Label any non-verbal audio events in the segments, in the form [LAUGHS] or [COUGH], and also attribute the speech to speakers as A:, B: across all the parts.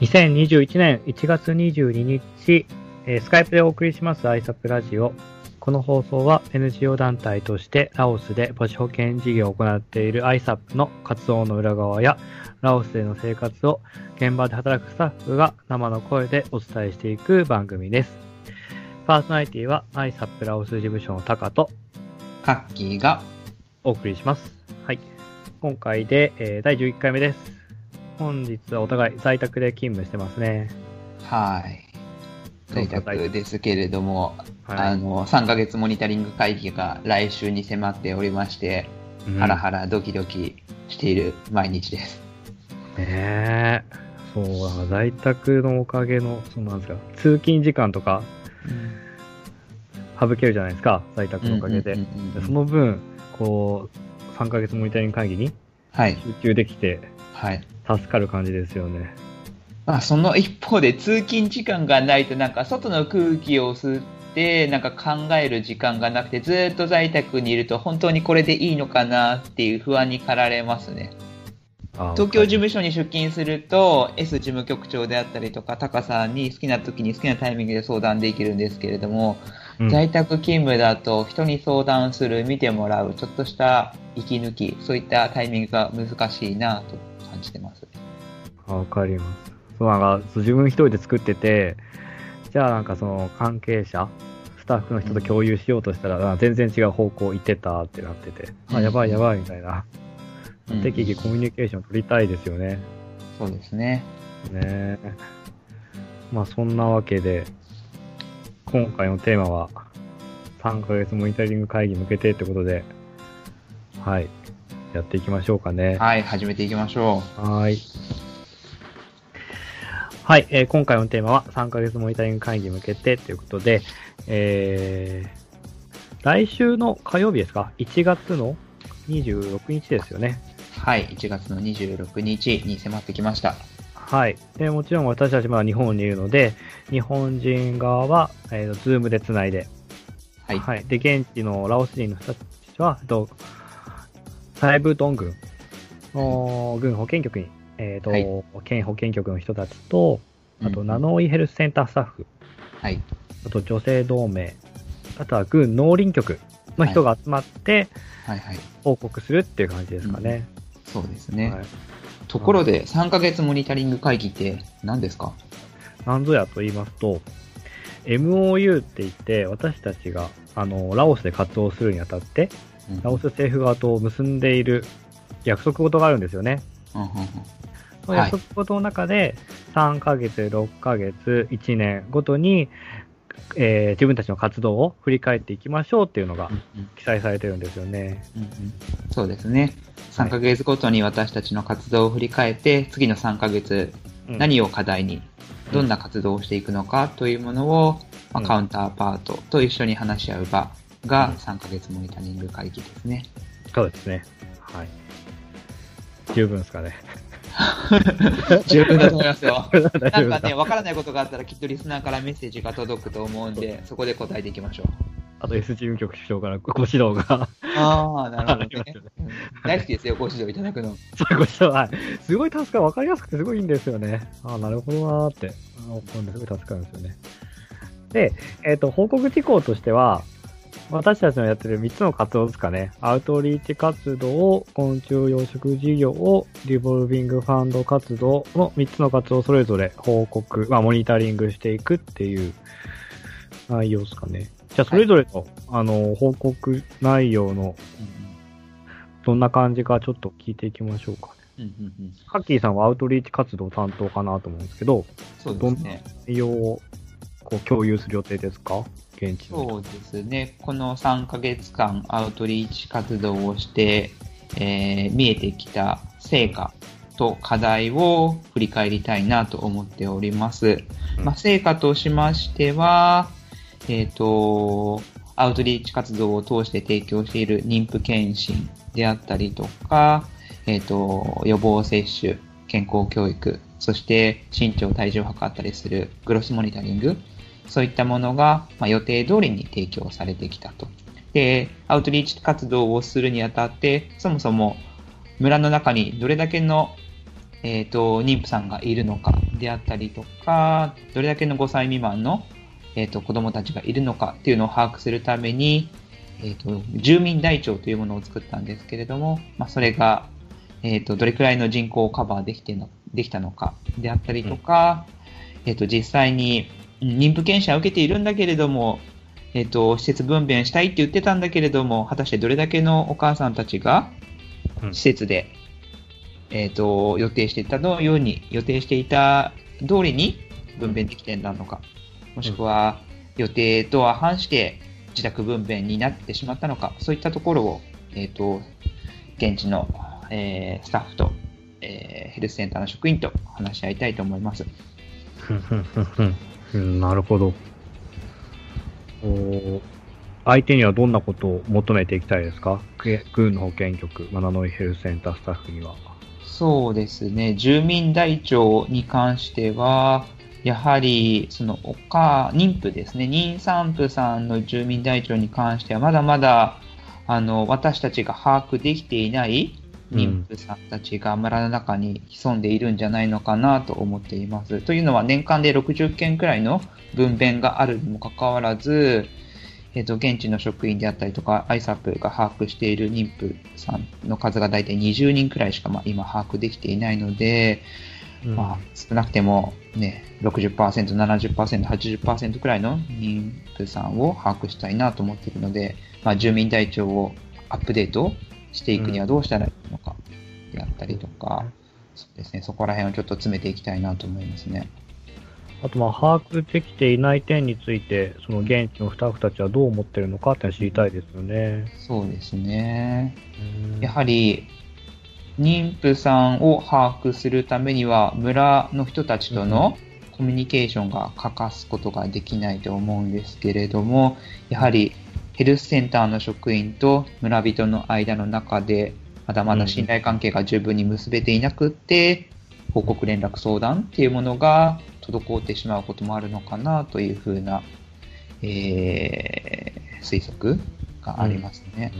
A: 2021年1月22日、えースカイプでお送りしますアイサップラジオ。この放送は NGO 団体としてラオスで母子保健事業を行っている ISAP の活動の裏側やラオスでの生活を現場で働くスタッフが生の声でお伝えしていく番組です。パーソナリティは ISAP ラオス事務所のタカと
B: カッキーが、
A: お送りします。はい。今回で、えー第11回目です。本日はお互い在宅で勤務してますね。
B: はい。在宅ですけれども、
A: はい
B: あの、3ヶ月モニタリング会議が来週に迫っておりまして、
A: うん
B: ハラハラドキドキしている毎日です。
A: ねえ。そうだ、在宅のおかげの、そうなんですか、通勤時間とか省けるじゃないですか、在宅のおかげで。
B: うんうんうんうん
A: でその分、こう、3ヶ月モニタリング会議に
B: はい。
A: 集中できて、
B: はい。
A: 助かる感じですよね。
B: まあ、その一方で通勤時間がないとなんか外の空気を吸ってなんか考える時間がなくてずっと在宅にいると本当にこれでいいのかなっていう不安に駆られますね。
A: あ
B: 東京事務所に出勤すると S 事務局長であったりとかタカさんに好きな時に好きなタイミングで相談できるんですけれども、
A: うん
B: 在宅勤務だと人に相談する見てもらうちょっとした息抜きそういったタイミングが難しいなと感じてます。
A: あわかります。そう、なんか、自分一人で作ってて、じゃあなんかその関係者、スタッフの人と共有しようとしたら、あ全然違う方向行ってたってなってて、あ、
B: うん
A: やばいやばいみたいな。
B: うん
A: 適宜コミュニケーション取りたいですよね。
B: そうですね。
A: ねえまあそんなわけで、今回のテーマは、3ヶ月モニタリング会議に向けてってことで、はい、やっていきましょうかね。
B: はい、始めていきましょ
A: はい。はい、えー今回のテーマは3ヶ月モニタリング会議に向けてということで、えー、来週の火曜日ですか ?1 月の26日ですよね。
B: う。はい、1月の26日に迫ってきました。
A: はい。で、もちろん私たちまだ日本にいるので、日本人側は、えー、ズームでつないで、
B: はい。
A: はい。で、現地のラオス人の人たちは、えっと、サイブートン軍の軍保健局に、えっ、と、
B: はい
A: 県保健局の人たちと、あと、
B: うん
A: ナノイヘルスセンタースタッフ、
B: はい。
A: あと女性同盟、あとは軍農林局の人が集まって
B: はいはい。
A: 報告するっていう感じですかね。
B: そうですね。
A: はい。
B: ところで、3ヶ月モニタリング会議って何ですか？
A: 何ぞやと言いますと、MOU って言って、私たちが、あの、ラオスで活動するにあたって、
B: うん
A: ラオス政府側と結んでいる約束事があるんですよね。
B: うんうんうん。
A: その約束事の中で、3ヶ月、6ヶ月、1年ごとに、えー自分たちの活動を振り返っていきましょうっていうのが
B: うん
A: 記載されてるんですよね。
B: うんうん。そうですね。3ヶ月ごとに私たちの活動を振り返って、次の3ヶ月、
A: うん。
B: 何を課題に、どんな活動をしていくのかというものを、まあ
A: うん。
B: カウンターパートと一緒に話し合う場が
A: うん
B: 3ヶ月モニタリング会議ですね。
A: そうですね。はい。十分ですかね。[LAUGHS]
B: 十分だと思いますよ。[LAUGHS]
A: 大
B: なんかね、わからないことがあったらきっとリスナーからメッセージが届くと思うんで、そこで答えていきましょう。
A: あと S 事務局長から [LAUGHS] ご指導が、
B: ああ、なるほどね大好きですよ、ご指導いただくの。
A: そうご指導、はい。すごい助かる、わかりやすくてすごいいいんですよね。ああ、なるほどなーって、思うんですごい助かるんですよね。で、えっ、と、報告事項としては、私たちのやってる3つの活動ですかね。アウトリーチ活動、昆虫養殖事業、リボルビングファンド活動の3つの活動をそれぞれ報告、まあ、モニタリングしていくっていう内容ですかね。じゃあ、それぞれの、あの、報告内容のどんな感じかちょっと聞いていきましょうかね。
B: うんうんうんうん
A: ハッキーさんはアウトリーチ活動担当かなと思うんですけど、
B: そうですね。
A: 内容をこう共有する予定ですか？現地。
B: そうですね。この3ヶ月間アウトリーチ活動をして、えー見えてきた成果と課題を振り返りたいなと思っております。
A: うん
B: まあ、成果としましては、えっ、と、アウトリーチ活動を通して提供している妊婦検診であったりとか、えっ、と、予防接種、健康教育、そして身長、体重を測ったりするグロスモニタリング、そういったものが、まあ、予定通りに提供されてきたと。で、アウトリーチ活動をするにあたって、そもそも村の中にどれだけのえっ、と、妊婦さんがいるのかであったりとか、どれだけの5歳未満の、えっ、と、子供たちがいるのかっていうのを把握するために、えっ、と、住民台帳というものを作ったんですけれども、まあ、それが、えっ、と、どれくらいの人口をカバーできての、できたのかであったりとか、えっ、と、実際にうん妊婦検診は受けているんだけれども、えっ、と、施設分娩したいって言ってたんだけれども、果たしてどれだけのお母さんたちが
A: うん
B: 施設で、えっ、と、予定していたのように、予定していた通りに分娩できてたのか、もしくは予定とは反して自宅分娩になってしまったのか、そういったところを、えっ、と、現地の、えースタッフと、えーヘルスセンターの職員と話し合いたいと思います。
A: うんなるほど。お相手にはどんなことを求めていきたいですか？軍の保健局、マナノイヘルセンタースタッフには。
B: そうですね、住民台帳に関しては、やはり、その、おか、妊婦ですね、妊産婦さんの住民台帳に関しては、まだまだ、あの、私たちが把握できていない妊婦さんたちが村の中に潜んでいるんじゃないのかなと思っています。というのは、年間で60件くらいの分娩があるにもかかわらず、えっと、現地の職員であったりとか、ISAP が把握している妊婦さんの数が大体20人くらいしか、まあ、今把握できていないので、まあ、少なくても、ね、60%、70%、80%くらいの妊婦さんを把握したいなと思っているので、まあ、住民台帳をアップデートしていくにはどうしたらいいのかであったりとか、そうですね、そこら辺をちょっと詰めていきたいなと思いますね。
A: あと、まあ、把握できていない点について、その現地のスタッフたちはどう思ってるのかって知りたいですよね。
B: そうですね。
A: うん
B: やはり、妊婦さんを把握するためには、村の人たちとのコミュニケーションが欠かすことができないと思うんですけれども、やはりヘルスセンターの職員と村人の間の中で、まだまだ信頼関係が十分に結べていなくって、報告連絡相談っていうものが滞ってしまうこともあるのかなというふうな、えー推測がありますね。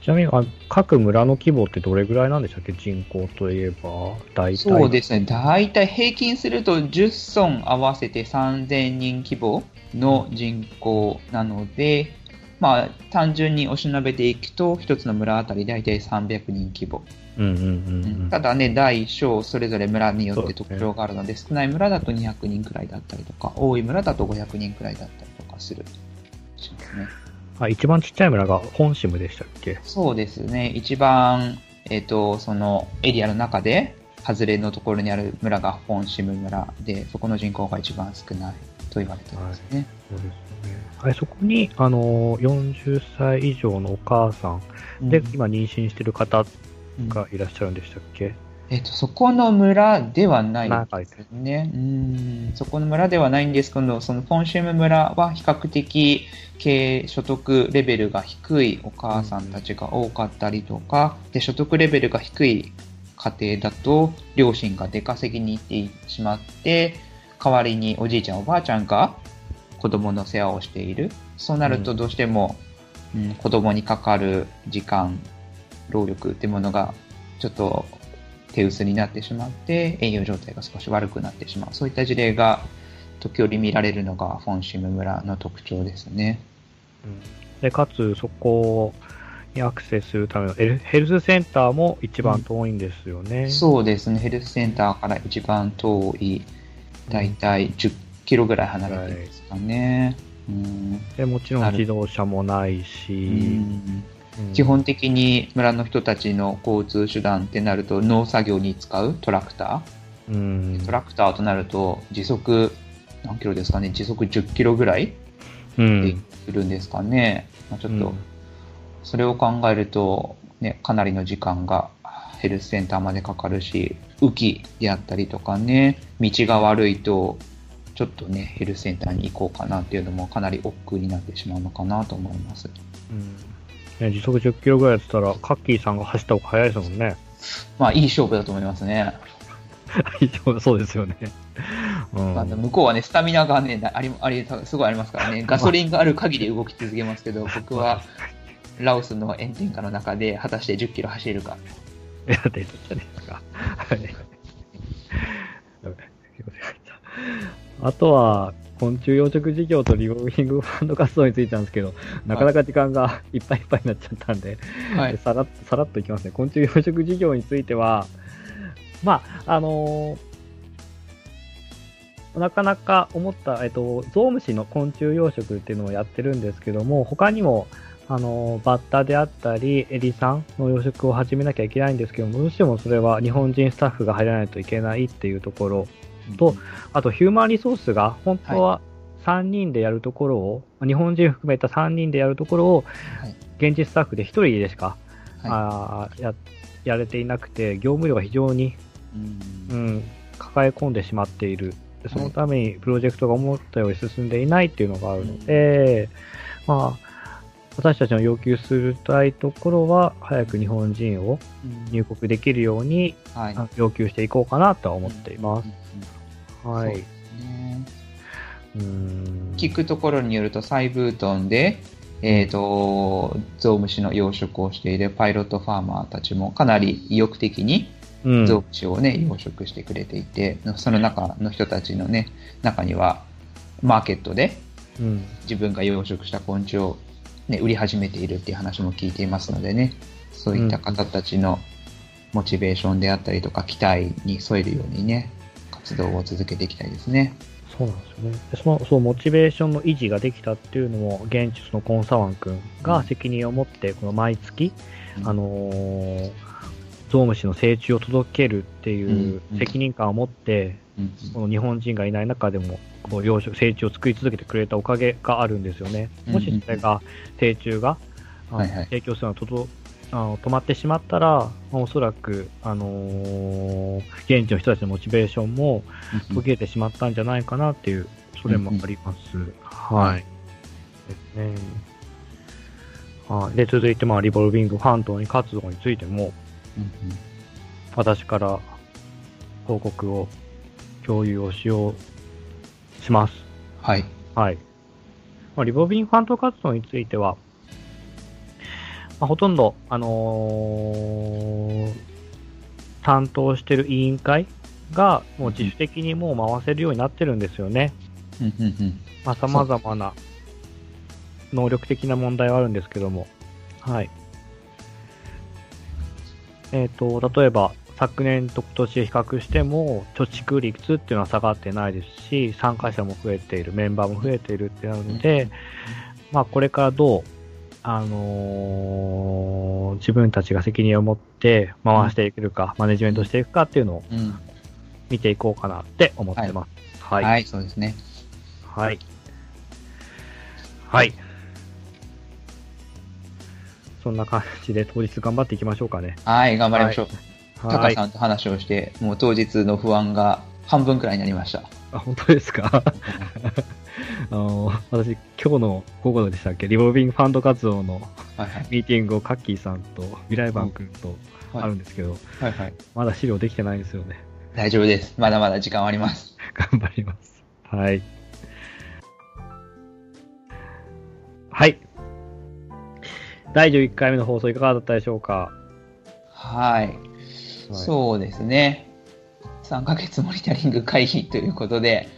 A: ちなみにあ、各村の規模ってどれぐらいなんでしたっけ？人口といえば、大体。
B: そうですね、大体平均すると10村合わせて3000人規模の人口なので、まあ、単純におしなべていくと、一つの村あたり大体300人規模。
A: うんうんうんうん。
B: ただね、大小それぞれ村によって特徴があるので、少ない村だと200人くらいだったりとか、多い村だと500人くらいだったりとかする。しますね。
A: あ、一番ちっちゃい村が本シムでしたっけ？
B: そうですね。一番、えっ、と、そのエリアの中で、外れのところにある村が本シム村で、そこの人口が一番少ないと言われていますね。
A: そうですね。あれ、そこに、あの、40歳以上のお母さん。で、
B: うん。
A: 今妊娠してる方
B: うん。
A: がいらっしゃるんでしたっけ、
B: えっ、と、そこの村ではないですね。うん、そこの村ではないんですけど、そのポンシウム村は比較的経営所得レベルが低いお母さんたちが多かったりとか、で、所得レベルが低い家庭だと、両親が出稼ぎに行ってしまって、代わりにおじいちゃんおばあちゃんが子供の世話をしている。そうなるとどうしても、うん、子供にかかる時間、労力っていうものがちょっと手薄になってしまって栄養状態が少し悪くなってしまうそういった事例が時折見られるのがフォンシム村の特徴ですね。
A: で、かつ、そこにアクセスするためのヘルヘルスセンターも一番遠いんですよね。
B: そうですね、ヘルスセンターから一番遠い、だいたい10キロぐらい離れてるんですかね。うん。
A: で、もちろん自動車もないし、
B: 基本的に村の人たちの交通手段ってなると農作業に使うトラクタ
A: うん。
B: ー。トラクターとなると時速何キロですかね。時速10キロぐらい
A: うん
B: でするんですかね。まあ、ちょっと
A: うん、
B: それを考えると、ね、かなりの時間がヘルスセンターまでかかるし、雨季であったりとかね、道が悪いと、ちょっとね、ヘルスセンターに行こうかなっていうのもかなり億劫になってしまうのかなと思います。
A: うんね、時速10キロぐらいだったら、カッキーさんが走った方が速いですもんね。
B: まあ、いい勝負だと思いますね。[LAUGHS]
A: そうですよね。うん
B: まあ、向こうはね、スタミナがね、あり、あり、すごいありますからね、ガソリンがある限り動き続けますけど、僕は、[LAUGHS] ラオスの炎天下の中で果たして10キロ走れるか。
A: やっていたじゃないですか。はい。あとは、昆虫養殖事業とリボビングファンド活動についてなんですけど、なかなか時間がいっぱいいっぱいになっちゃったんで、
B: はい。
A: さらっさらっといきますね。昆虫養殖事業については、まあ、あのーなかなか思った、えっと、ゾウムシの昆虫養殖っていうのをやってるんですけども、他にも、あのーバッタであったり、エリさんの養殖を始めなきゃいけないんですけども、どうしてもそれは日本人スタッフが入らないといけないっていうところ、とあとヒューマンリソースが本当は3人でやるところを、日本人含めた3人でやるところを、
B: はい。
A: 現地スタッフで1人でしか
B: は
A: あーややれていなくて、業務量が非常に、
B: い。う
A: うんん、抱え込んでしまっている。でそのためにプロジェクトが思ったより進んでいないっていうのがあるので、まあ、私たちの要求するたいところは、早く日本人を入国できるように
B: はい。
A: あ要求していこうかなとは思っています。はい。
B: 聞くところによると、サイブートンで、えっ、と、ゾウムシの養殖をしているパイロットファーマーたちもかなり意欲的に
A: うん。
B: ゾウムシをね、養殖してくれていて、その中の人たちのね、中には、マーケットで
A: うん。
B: 自分が養殖した昆虫を、ね、売り始めているっていう話も聞いていますのでね、そういった方たちのモチベーションであったりとか、期待に添えるようにね、活動を続けていきたいですね。
A: そうなんですよね。でその、そう、モチベーションの維持ができたっていうのも、現地のコンサワン君が責任を持って、この毎月、
B: うん。
A: あのーゾウムシの成虫を届けるっていう
B: うん。
A: 責任感を持って、
B: うん。
A: この日本人がいない中でも、こう養殖、成虫を作り続けてくれたおかげがあるんですよね。もしそれが、成虫が、あの
B: はいはい
A: 提供するのがとどあの止まってしまったら、まあおそらく、あのー現地の人たちのモチベーションも途切れてしまったんじゃないかなっていう、それもあります。はい。ですね。はい。で、続いて、まあ、リボルビングファントに活動についても、
B: うん
A: 私から報告を共有をしよう、します。
B: はい。
A: はい。まあ、リボビンファント活動については、まあ、ほとんど、あのー担当してる委員会が、もう自主的にもう回せるようになってるんですよね。
B: うんうんうん
A: まあ、様々な能力的な問題はあるんですけども、はい。えっ、と、例えば、昨年と今年比較しても、貯蓄率っていうのは下がってないですし、参加者も増えている、メンバーも増えているってなので、まあ、これからどう、あのー自分たちが責任を持って回していけるか、マネジメントしていくかっていうのを
B: うん
A: 見ていこうかなって思ってます。は。
B: はいい、そうですね。
A: はい。はい。そんな感じで当日頑張っていきましょうかね。
B: はい、頑張りましょう。タ
A: はい。
B: カさんと話をして、もう当日の不安が半分くらいになりました。
A: あ、本当ですか？[LAUGHS] あの、私、今日の午後でしたっけ？リボルビングファンド活動の
B: はいはい。
A: ミーティングをカッキーさんと未来バン君と
B: はい
A: あるんですけど、
B: はいはい。
A: まだ資料できてないんですよね。
B: 大丈夫です。まだまだ時間はあります。[LAUGHS]
A: 頑張ります。はい。はい。第11回目の放送いかがだったでしょうか？
B: はい。
A: はい
B: そうですね。3ヶ月モニタリング会議ということで、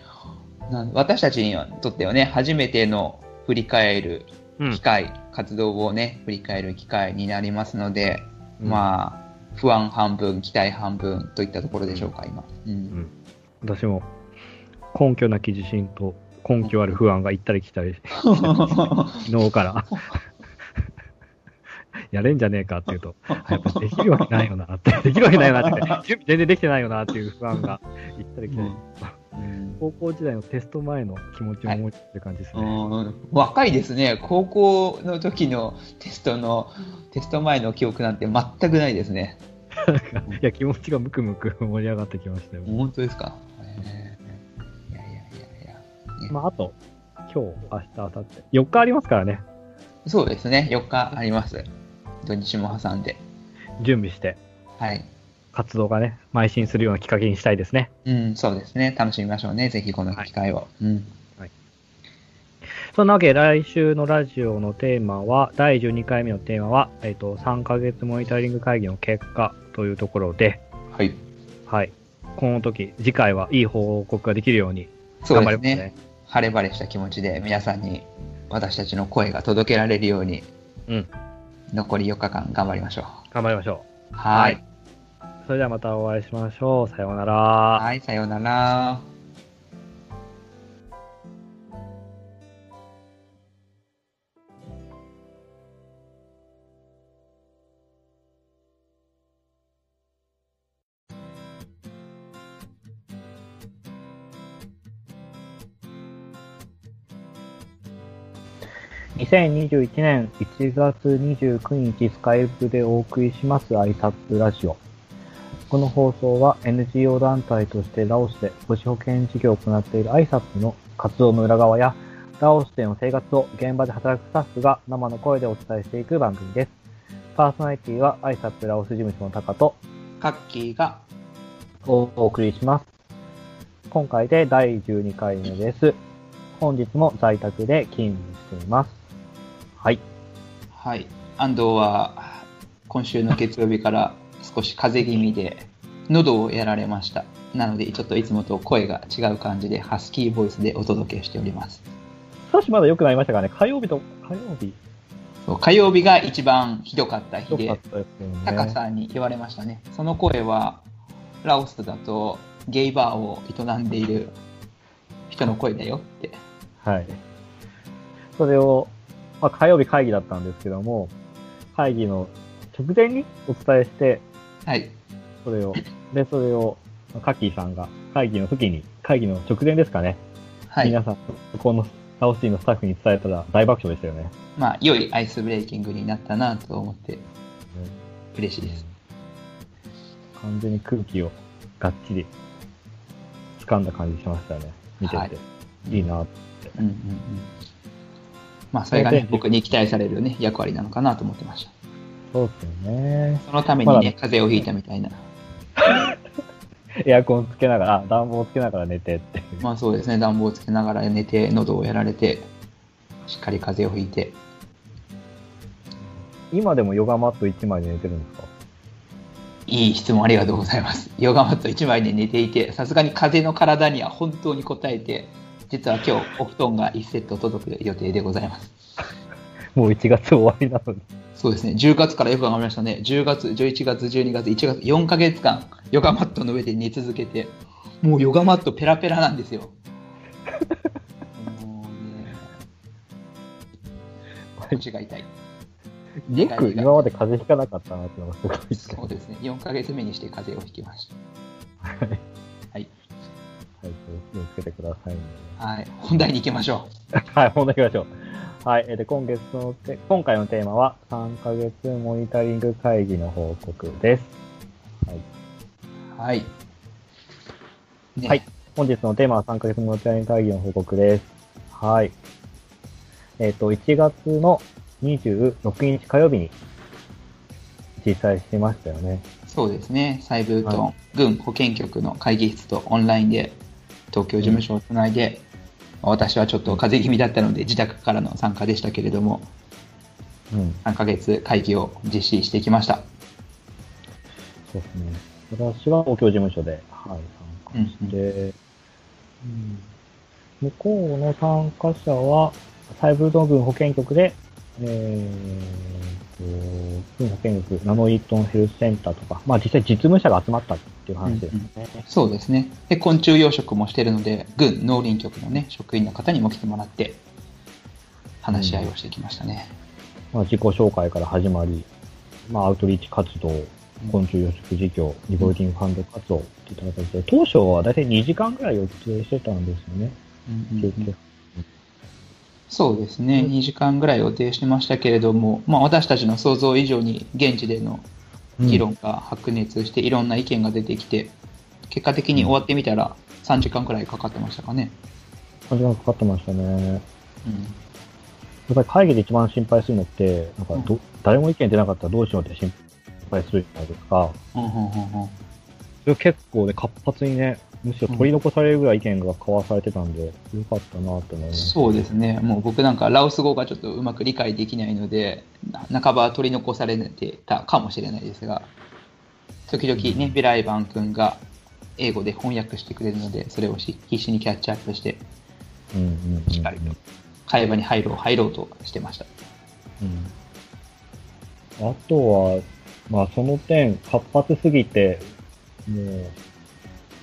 B: 私たちにとってはね、初めての振り返る
A: うん
B: 機会、活動をね、振り返る機会になりますので、
A: うん
B: まあ、不安半分、期待半分といったところでしょうか、今。うん。
A: 私も根拠なき自信と根拠ある不安が行ったり来たり、[LAUGHS] 昨日から。[LAUGHS] やれんじゃねえかっていうと、やっぱできるわけないよなって、[LAUGHS] できるわけないよなって、準備全然できてないよなっていう不安が行ったり来たり、
B: うん [LAUGHS]
A: 高校時代のテスト前の気持ちを思い出してる感じですね。
B: うん若いですね。高校の時のテストの、テスト前の記憶なんて全くないですね。
A: いや、気持ちがムクムク盛り上がってきましたよ。
B: 本当ですか？えーいやいやいやいや。
A: まあ、あと、今日、明日、明後日、4日ありますからね、
B: そうですね。4日あります。土日も挟んで。
A: 準備して、
B: はい。
A: 活動がね、邁進するようなきっかけにしたいですね。
B: うん、そうですね。楽しみましょうね。ぜひこの機会を。うん。
A: そんなわけで、来週のラジオのテーマは、第12回目のテーマは、えっ、と、3ヶ月モニタリング会議の結果というところで、
B: はい。
A: はい。この時、次回はいい報告ができるように頑張りますね。
B: すね。晴れ晴れした気持ちで皆さんに私たちの声が届けられるように、
A: うん。
B: 残り4日間頑張りましょ
A: 頑張りましょ
B: う。はい。
A: う。それではまたお会いしましょう。さようなら。
B: はい、さようなら。
A: 2021年1月29日スカイプでお送りします挨拶ラジオ。この放送は NGO 団体としてラオスで母子保健事業を行っている挨拶の活動の裏側や、ラオスでの生活を現場で働くスタッフが生の声でお伝えしていく番組です。パーソナリティは挨拶ラオス事務所のタカと
B: カッキーが、
A: お送りします。今回で第12回目です。本日も在宅で勤務しています。はい。
B: はい。安藤は、今週の月曜日から少し風邪気味で、喉をやられました。なので、ちょっといつもと声が違う感じで、ハスキーボイスでお届けしております。
A: 少しまだ良くなりましたかね。火曜日と、火曜日？
B: 火曜日が一番ひどかった日で。タカさんに言われましたね。その声は、ラオスだとゲイバーを営んでいる人の声だよって。
A: はい。それを、まあ、火曜日会議だったんですけども、会議の直前にお伝えして、
B: はい。
A: それを、で、それを、カッキーさんが会議の時に、会議の直前ですかね、
B: はい。
A: 皆さん、このラオスティのスタッフに伝えたら大爆笑でしたよね。
B: まあ、良いアイスブレイキングになったなと思って嬉しいです。
A: 完全に空気をがっちり掴んだ感じしましたよね。見てて。
B: はい
A: い、いなって。
B: うんうんうん。まあ、それがね
A: で、
B: 僕に期待されるね、役割なのかなと思ってました。
A: そうですよね。
B: そのためにね、風邪をひいたみたいな。[LAUGHS]
A: エアコンつけながら、あ暖房つけながら寝てって。
B: まあそうですね、暖房をつけながら寝て、喉をやられて、しっかり風邪をひいて、
A: 今でもヨガマット1枚で寝てるんですか？
B: いい質問ありがとうございます。ヨガマット1枚で寝ていて、さすがに風の体には本当に応えて、実は今日お布団が1セット届く予定でございます。
A: もう1月終わりなのに。
B: そうですね、10月からよく頑張りましたね。10月、11月、12月、1月、4ヶ月間、ヨガマットの上で寝続けて、もうヨガマットペラペラなんですよ。もうね、腰が痛い。
A: よく今まで風邪ひかなかったなってのがすごい
B: そうですね、4ヶ月目にして風邪をひきまし
A: はい。
B: はい。
A: はい、気をつけてくださいね。
B: た。はい、本題に行きましょ [LAUGHS]
A: はい、本題行きましょう。はい、えーで今月のて、今回のテーマは、3ヶ月モニタリング会議の報告です。はい。
B: う。はい。ね
A: はい本日のテーマは3ヶ月モニタリング会議の報告です。はい。えっ、と、1月の26日火曜日に実際してましたよね。
B: そうですね、サイブートン、
A: は
B: 軍保健局の会議室とオンラインで東京事務所をつないで、私はちょっと風邪気味だったので自宅からの参加でしたけれども、
A: うん。
B: 3ヶ月会議を実施してきました。
A: そうですね。私は東京事務所で、はい、参加して、うん向こうの参加者は、サイブド軍保健局で、えーと、軍保健局、ナノイートンヘルスセンターとか、まあ実際実務者が集まったっていう話ですね。
B: そうですね。で、昆虫養殖もしてるので、軍農林局のね、職員の方にも来てもらって、話し合いをしてきましたね。
A: まあ自己紹介から始まり、まあアウトリーチ活動、昆虫養殖事業、リボルティングファンド活動っていった形で、当初はだいたい2時間ぐらい予定してたんですよね。
B: うんうんうんそうですね、2時間ぐらい予定してましたけれども、まあ、私たちの想像以上に現地での議論が白熱して、いろんな意見が出てきて、結果的に終わってみたら3時間くらいかかってましたかね。
A: 3時間かかってましたね。
B: うん、
A: やっぱり会議で一番心配するのって、なんかど、誰も意見出なかったらどうしようって心配するじゃないですか。
B: うんうんうんうん
A: それ結構ね、活発にね、むしろ取り残されるぐらい意見が交わされてたんで、よかったなと思います。
B: そうですね、もう僕なんかラオス語がちょっとうまく理解できないので、な半ば取り残されてたかもしれないですが、時々ね、ベライバン君が英語で翻訳してくれるので、それをし必死にキャッチアップして。しっかりと会話に入ろう、入ろうとしてました。
A: うん。あとは、まあその点、活発すぎて、もう、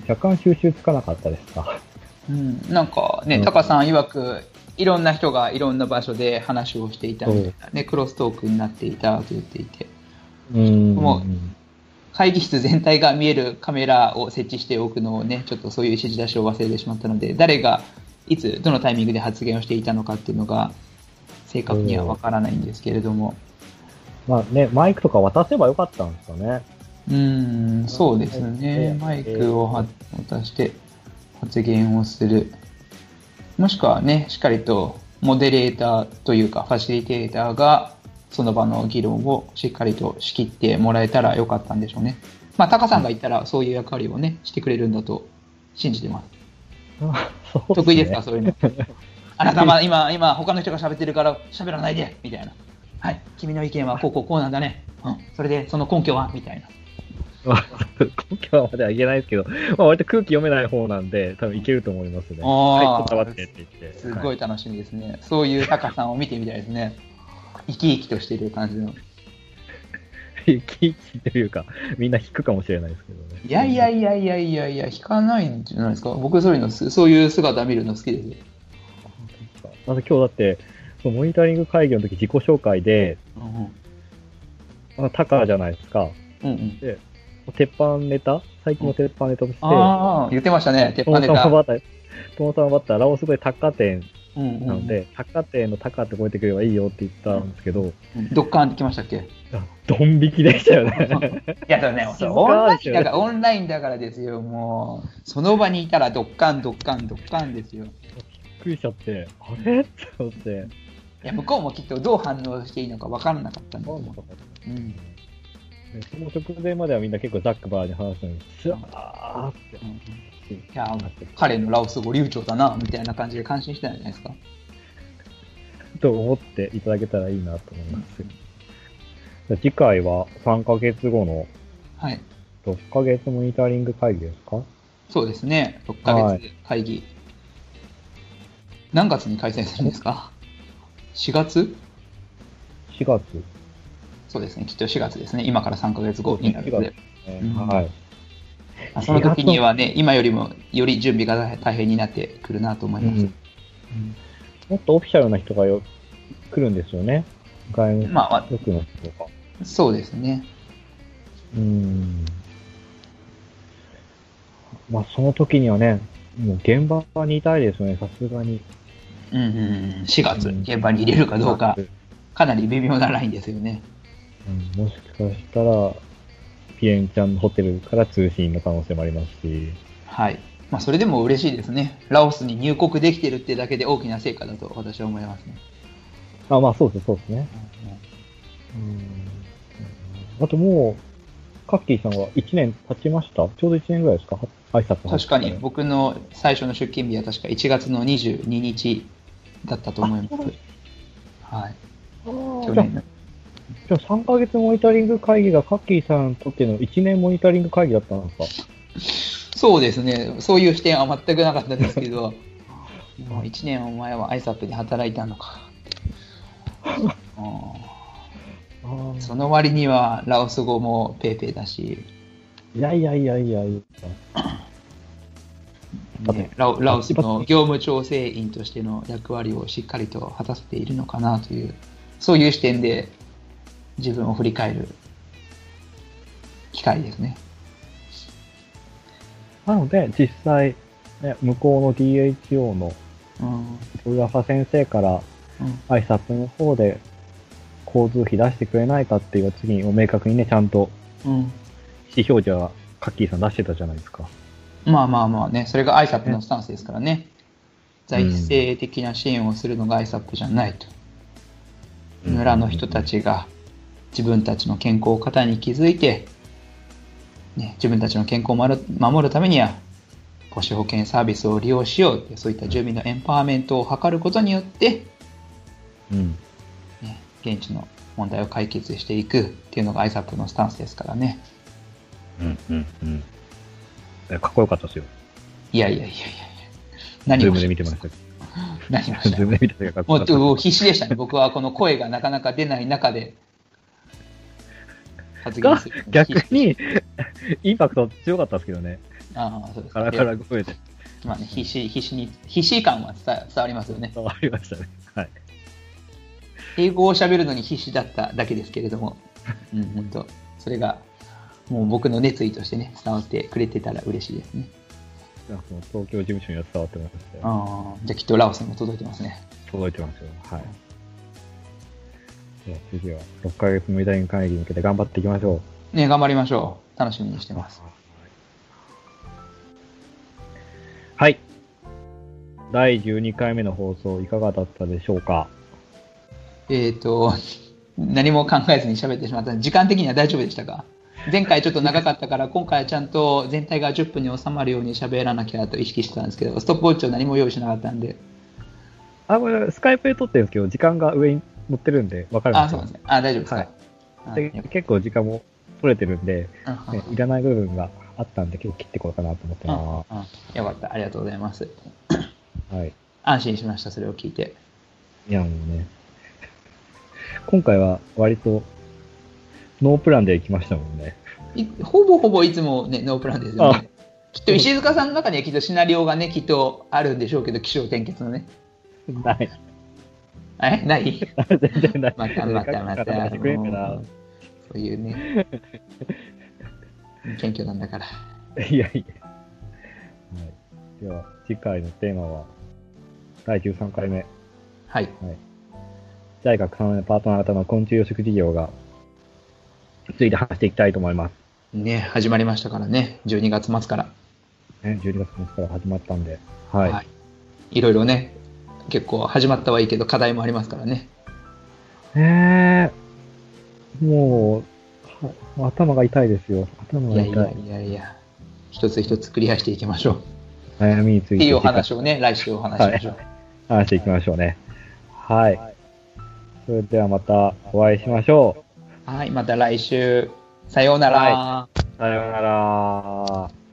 A: 若干収集つかなかったですか。
B: うん、なんかね、
A: うん。
B: タカさん曰く、いろんな人がいろんな場所で話をしていたみたいなね、クロストークになっていたと言っていて、
A: うん
B: もう会議室全体が見えるカメラを設置しておくのをね、ちょっとそういう指示出しを忘れてしまったので、誰がいつ、どのタイミングで発言をしていたのかっていうのが、正確にはわからないんですけれども、
A: まあね、マイクとか渡せばよかったんですかね。
B: うーん、そうですね。マイクをは渡して発言をする。もしくはね、しっかりとモデレーターというかファシリテーターがその場の議論をしっかりと仕切ってもらえたらよかったんでしょうね。まあ、タカさんが言ったらそういう役割をね、してくれるんだと信じてます。
A: すね
B: 得意ですか、そういうの。あなたは今、今、他の人が喋ってるから喋らないで、みたいな。はい、君の意見はこうこうこうなんだね。うん、それでその根拠は？みたいな。
A: まあ根拠はまでは言えないですけど、まあ割と空気読めない方なんで、多分いけると思いますね。はい、ちょっと待ってって言って。
B: すごい楽しみですね。そういうタカさんを見てみたいですね。生き生きとしている感じの。
A: はい。生き生きというか、みんな引くかもしれないですけどね。
B: いやいやいやいやいやいや、引かないんじゃないですか。僕そういうのす、そういう姿見るの好きですよ。
A: だって今日だって、そのモニタリング会議の時自己紹介で、
B: うん
A: あタカじゃないですか。
B: うん。うんうん。
A: 鉄板ネタ？最近の鉄板ネタとして、
B: ああ、言ってましたね。鉄
A: トモ
B: 板ネタ。
A: さんバッター、トモさんバッター、ラオス語でタッカ店
B: うんうん
A: なので、タッカ店のタカって覚えてくればいいよって言ったんですけど、
B: うんドッカーンってきましたっけ？
A: ドン引きでしたよね。[LAUGHS]
B: いや、でもね、
A: 静か
B: オンラインだから、オンラインだからですよ、もう。その場にいたらドッカン、ドッカン、ドッカンですよ。
A: びっくりしちゃって、あれ？って思って。
B: いや、向こうもきっとどう反応していいのか分からなかったんだと思う。うん。
A: でその直前まではみんな結構ザックバーに話すのに、スワーって
B: いや、彼のラオス語流暢だな、みたいな感じで感心してたんじゃないですか。
A: と思っていただけたらいいなと思います。次回は3ヶ月後の
B: はい。
A: 6ヶ月モニタリング会議ですか？
B: そうですね。6ヶ月会議。何月に開催するんですか ?4 月
A: ?4 月。
B: そうですね。きっと4月ですね。今から3ヶ月後になるので。うん
A: はい。
B: あその時にはね、今よりもより準備が大変になってくるなと思います。
A: うんもっとオフィシャルな人がよ来るんですよね。外務
B: まあ
A: 局の人とか。
B: そうですね。
A: うーん。まあ、その時にはね、もう現場にいたいですよね、さすがに。
B: うんうんうん、4月、現場に入れるかどうか、かなり微妙なラインですよね。
A: うんもしかしたら、ピエンちゃんのホテルから通信の可能性もありますし。
B: はい。まあ、それでも嬉しいですね。ラオスに入国できてるってだけで大きな成果だと私は思いますね。
A: あ、まあそうです、そうですね。うん。あともう、カッキーさんは1年経ちました？ちょうど1年ぐらいですか？挨拶
B: 確かに、僕の最初の出勤日は確か1月の22日だったと思います。はい。去年の。
A: じゃあ3ヶ月モニタリング会議がカッキーさんにとっての1年モニタリング会議だったんですか？
B: そうですね。そういう視点は全くなかったですけど、もう1年前はアイサップで働いたのか。[LAUGHS] その割にはラオス語もペーペーだし、
A: いやいやいやいやいや。
B: ねラオラオスの業務調整員としての役割をしっかりと果たせているのかなという、そういう視点で自分を振り返る機会ですね。
A: なので、実際、ね、向こうの DHO の
B: うん。
A: 浦沢先生から
B: うん。
A: 挨拶の方で交通費出してくれないかっていう次に明確にね、ちゃんと
B: うん。
A: 意思表示はカッキーさん出してたじゃないですか。
B: まあまあまあね、それが ISAP のスタンスですからね。財政的な支援をするのが ISAP じゃないと。村の人たちが自分たちの健康を肩に築いて、ね、自分たちの健康を守るためには、母子保険サービスを利用しようって、そういった住民のエンパワーメントを図ることによって、
A: うん。
B: ね、現地の問題を解決していくっていうのが ISAP のスタンスですからね。
A: うんうんうん。えかっこよかったですよ。
B: いやいやいやいや。何を
A: Zoom で見てました。
B: 何をした [LAUGHS]
A: ズームで見てたかっこ
B: も
A: よかった。
B: うもう必死でしたね。僕はこの声がなかなか出ない中で発言
A: が
B: する。[LAUGHS]
A: 逆に、[LAUGHS] インパクト強かったですけどね。
B: ああ、そうです
A: カラカラ声で
B: まあね、必死、必死に、必死感は伝わりますよね。
A: 伝わりましたね。はい。
B: 英語を喋るのに必死だっただけですけれども、うん、[LAUGHS] 本当それが、もう僕の熱意としてね、伝わってくれてたら嬉しいですね。
A: 東京事務所には伝わってましたよ。
B: ああ、じゃあきっとラオスにも届いてますね。
A: 届いてますよ。はい。じゃあ次は、6ヶ月無駄に会議に向けて頑張っていきましょう。
B: ね、頑張りましょう。楽しみにしてます。
A: はい。第12回目の放送いかがだったでしょうか？
B: えっ、と、何も考えずに喋ってしまった時間的には大丈夫でしたか？前回ちょっと長かったから、今回はちゃんと全体が10分に収まるように喋らなきゃと意識してたんですけど、ストップウォッチを何も用意しなかったんで、
A: あ、これ、スカイプで撮ってるんですけど、時間が上に載ってるんで、わかるん
B: あ、
A: ですよ
B: そうですね。あ、大丈夫ですか？
A: はい
B: あ
A: で結構時間も取れてるんで、
B: うん
A: ねいらない部分があったんで、結構切っていこうかなと思って
B: うん
A: ま
B: うんよかった。ありがとうございます。
A: す。はい。
B: 安心しました、それを聞いて。
A: いや、もうね。今回は割と、ノープランで行きましたもんね。
B: いほぼほぼいつもね、ノープランですよ
A: あ
B: ね。きっと石塚さんの中にはきっとシナリオがね、きっとあるんでしょうけど、気象転結のね。[LAUGHS]
A: ない。
B: えない？
A: 全然ない。
B: またまたまた。そういうね。謙虚なんだから。
A: いやいや。はい。では、次回のテーマは、第13回目、
B: はい。
A: 在学3年パートナー型の昆虫養殖事業が、ついて話していきたいと思います。
B: ね、始まりましたからね。12月末から。
A: ね、12月末から始まったんで、はい。
B: はい。いろいろね、結構始まったはいいけど、課題もありますからね。
A: えー、もう、は頭が痛いですよ。頭が痛い。
B: やいやいや、一つ一つクリアしていきましょう。
A: 悩みについて
B: いうお話をね、来週お話しましょう。
A: 話していきましょうね。はい。それではまたお会いしましょ
B: はい、また来週。さようなら。
A: はう。さようなら。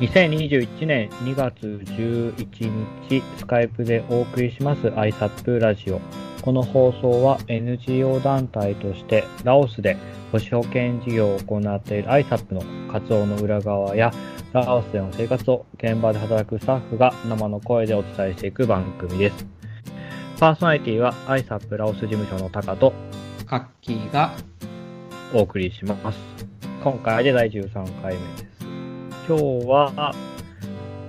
A: 2021年2月11日、スカイプでお送りします ISAP ラジオ。この放送は NGO 団体としてラオスで母子保健事業を行っている ISAP の活動の裏側やラオスでの生活を現場で働くスタッフが生の声でお伝えしていく番組です。パーソナリティは ISAP ラオス事務所のタカと
B: カッキーが、
A: お送りします。今回で第13回目です。今日は、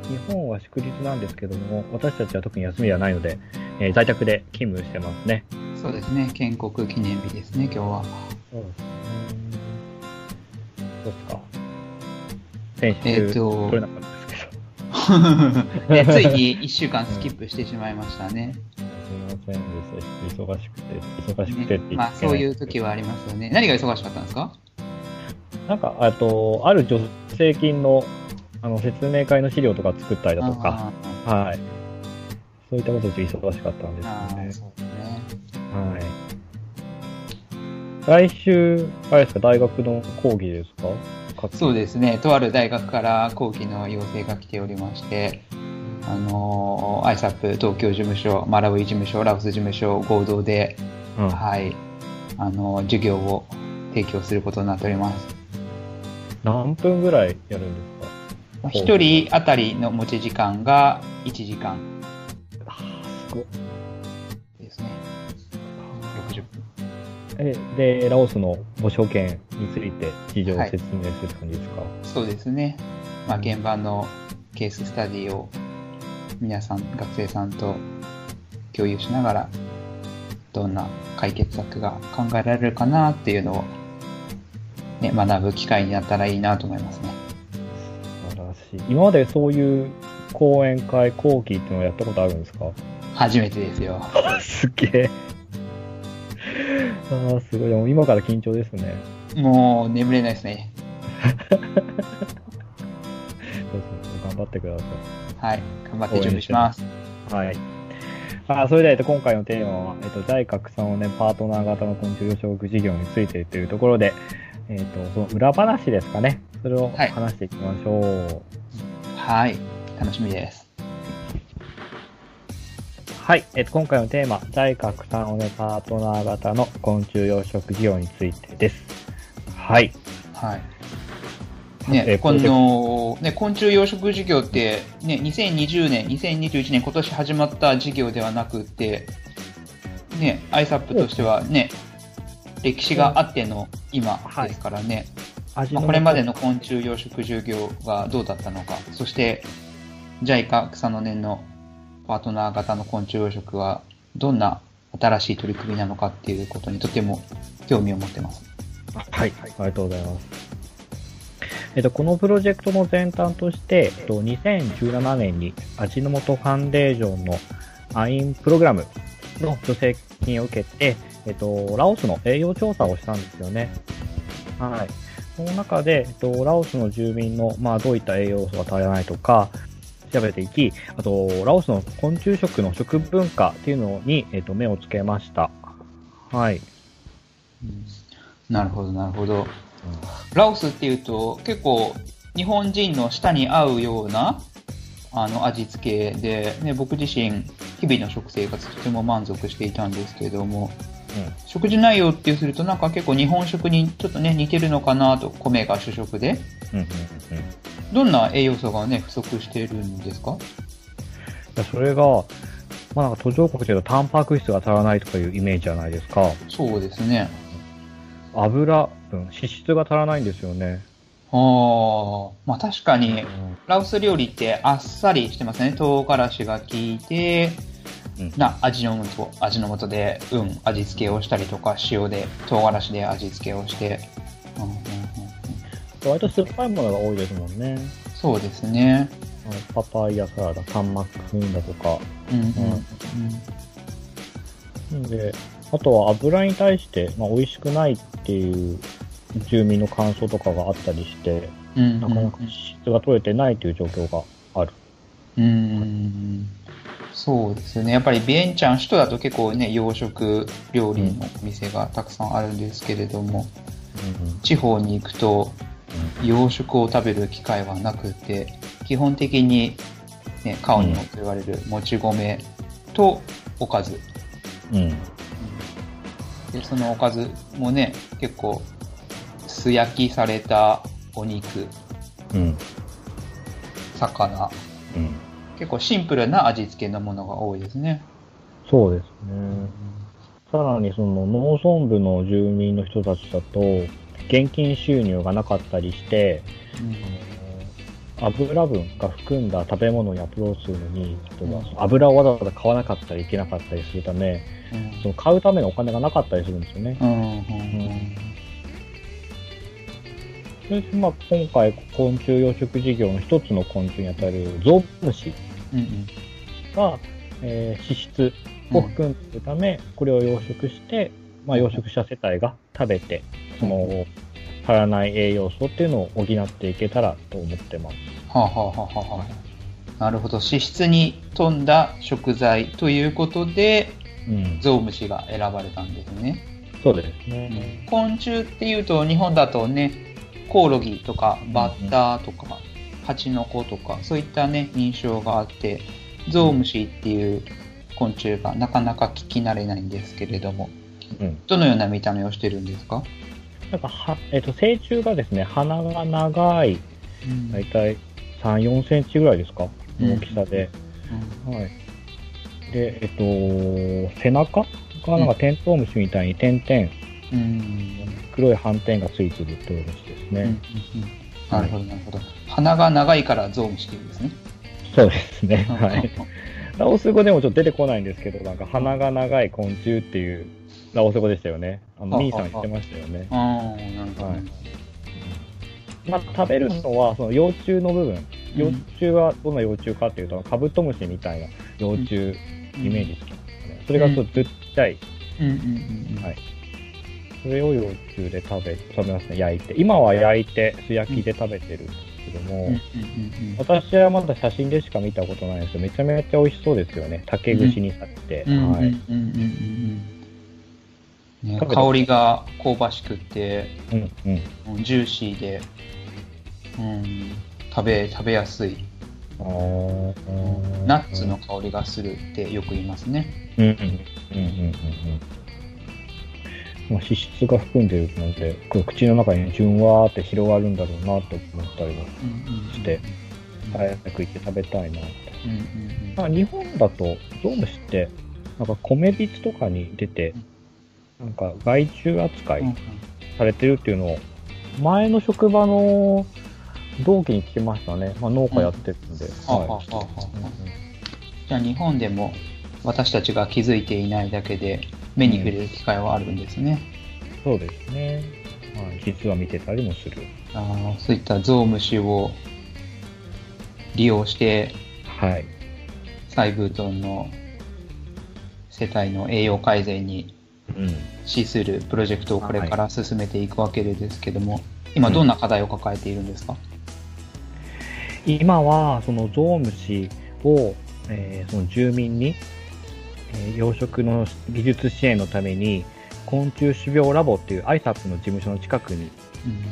A: 日本は祝日なんですけども、私たちは特に休みではないので、えー在宅で勤務してますね。
B: そうですね、建国記念日ですね、今日は。
A: そうですか先
B: え
A: 週、
B: っと
A: 取れなかったですけど。
B: ね、[LAUGHS] ついに1週間スキップしてしまいましたね。
A: すみませんでした。忙しくて、忙しくてって言って、
B: ねまあ、そういう時はありますよね。何が忙しかったんですか？
A: なんか、あと、ある助成金のあの説明会の資料とか作ったりだとか、
B: あ
A: はい。そういったことで忙しかったんですよね。
B: ね。
A: はい。来週、あれですか、大学の講義ですか？
B: そうですね、とある大学から後期の要請が来ておりまして、あのー、ISAP 東京事務所、マラウイ事務所、ラオス事務所合同で、
A: うん。
B: はい、あのー授業を提供することになっております。
A: 何分ぐらいやるんですか？
B: 一人当たりの持ち時間が1時間
A: すごい。
B: ですね。60分。
A: え、で、ラオスの母証券について事情を説明する感じですか、
B: そうですね。まあ、現場のケーススタディを皆さん、学生さんと共有しながら、どんな解決策が考えられるかなっていうのを、ね、学ぶ機会になったらいいなと思いますね。
A: 素晴らしい。今までそういう講演会、講義っていうのをやったことあるんですか？
B: 初めてですよ。[LAUGHS]
A: すげえ。ああ、すごい。でも今から緊張ですね。
B: もう眠れないですね。
A: そうそう頑張ってくださ
B: はい。頑張って準備します。
A: い。はい。あそれでは、えっと、今回のテーマは、えっと、在拡散をね、パートナー型の昆虫養殖事業についてというところで、えっと、その裏話ですかね。それを
B: はい
A: 話していきましょう。
B: はい。楽しみです。
A: はい。えっと、今回のテーマ、在拡散をね、パートナー型の昆虫養殖事業についてです。はい。
B: はい。
A: え
B: ね、こ
A: ープロジェク
B: の、ね、昆虫養殖事業って、ね、2020年、2021年、今年始まった事業ではなくって、ね、ISAP としてはね、歴史があっての今ですからね、
A: 味
B: まあこれまでの昆虫養殖事業がどうだったのか、そして JICA 草の根のパートナー型の昆虫養殖はどんな新しい取り組みなのかっていうことにとても興味を持ってます。
A: はい、ありがとうございます。えっと、このプロジェクトの前端として、えっと、2017年に味の素ファンデーションのアインプログラムの助成金を受けて、えっと、ラオスの栄養調査をしたんですよね。はい。その中で、えっと、ラオスの住民の、まあ、どういった栄養素が足りないとか、調べていき、あと、ラオスの昆虫食の食文化っていうのに、えっと、目をつけました。はい。
B: なるほど、なるほど。ラオスっていうと結構日本人の舌に合うようなあの味付けで、ね、僕自身日々の食生活とても満足していたんですけれども食事内容ってするとなんか結構日本食にちょっとね似てるのかなと米が主食で。
A: うんうんうん
B: どんな栄養素がね不足しているんですか？
A: それが、まあなんか途上国というとタンパク質が足らないとかいうイメージじゃないですか。
B: そうですね。
A: 油分、脂質が足らないんですよね。
B: ああまあ確かに
A: うん。
B: ラオス料理ってあっさりしてますね。唐辛子が効いて
A: うん
B: な味の素味の素で、うん、味付けをしたりとか塩で唐辛子で味付けをして、うんうんうんうん、
A: 割と酸っぱいものが多いですもんね。
B: そうですね。
A: パパイヤサラダ、タンマックンだとか。
B: うんうん
A: うん。で、あとは油に対して、まあ、美味しくないっていう住民の感想とかがあったりして、
B: うんうん
A: なかなか質が取れてないという状況がある。
B: うんうんそうですよねやっぱりビエンチャン首都だと結構ね洋食料理のお店がたくさんあるんですけれども、地方に行くと洋食を食べる機会はなくて基本的に、ね、カオニモと言われるもち米とおかず、
A: うん。うん。
B: でそのおかずもね結構素焼きされたお肉
A: うん。
B: 魚
A: うん。
B: 結構シンプルな味付けのものが多いですね。
A: そうですね。さらにその農村部の住民の人たちだと、現金収入がなかったりして、あの油分が含んだ食べ物にアプローチするのに、例えば油をわざわざ買わなかったりいけなかったりするため、
B: うん。
A: その買うためのお金がなかったりするんですよね。
B: うんうん
A: それでまあ今回昆虫養殖事業の一つの昆虫にあたるゾウムシ。
B: うんうん
A: が、えー脂質を含んでいるため、これを養殖して、まあ、養殖した世帯が食べて、その足らない栄養素っていうのを補っていけたらと思ってます。
B: はあ、はあはあはあ、なるほど。脂質に富んだ食材ということで
A: うん、
B: ゾウムシが選ばれたんですね、
A: そうですね。
B: 昆虫っていうと日本だとねコオロギとかバッタとか、ハチノコとかそういったね印象があってゾウムシっていう昆虫がなかなか聞き慣れないんですけれども
A: うん。
B: どのような見た目をしてるんですか、
A: なんかは、えっ、と、成虫がですね、鼻が長い、だいたい3、4センチぐらいですか？
B: うん。
A: 大きさで。はい。で、えっ、と、背中がなんかテントウムシみたいに点々、
B: うん。うん
A: 黒い斑点がついてるトウムシですね。
B: うんうんうんなるほどなるほど鼻が長いからゾウムシっていうんですね
A: そうですね。はい。ラオス語でもちょっと出てこないんですけど、なんか鼻が長い昆虫っていうラオス語でしたよね。あの、兄さん言ってましたよね。
B: ああ、なるほど。
A: はいまあ、食べるのは、その幼虫の部分。幼虫はどんな幼虫かっていうと、カブトムシみたいな幼虫、イメージしてますね。それがちょっとずっちゃい。
B: うん。
A: はいそれを幼虫で食べ、食べますね、焼いて。今は焼いて、素焼きで食べてるんですけども、
B: うんうんうん
A: 私はまだ写真でしか見たことないんですけど、めちゃめちゃ美味しそうですよね。竹串に刺して。
B: 香りが香ばしくて、
A: うんうん。
B: うんジューシーで、うん、食べ、食べやすい。ナッツの香りがするってよく言いますね。
A: うんうんうんうんうんうん。まあ、脂質が含んでいるので、口の中にじゅんわーって広がるんだろうなと思ったりもして、早く行って食べたいなって。
B: うんうん
A: まあ、日本だと、ゾウムシって、なんか米びつとかに出て、なんか害虫扱いされてるっていうのを、前の職場の同期に聞きましたね。まあ、農家やってるんで。
B: じゃあ日本でも私たちが気づいていないだけで目に触れる機会はあるんですね。
A: い。そうですね。はい。実は見てたりもする。
B: あーそういったゾウムシを利用して
A: はい。
B: サイブートンの世帯の栄養改善に
A: うん。
B: 資するプロジェクトをこれから進めていくわけですけども、今どんな課題を抱えているんですか、
A: 今は、そのゾウムシを、えーその住民に、えー養殖の技術支援のために、昆虫種苗ラボっていう ISAP の事務所の近くに、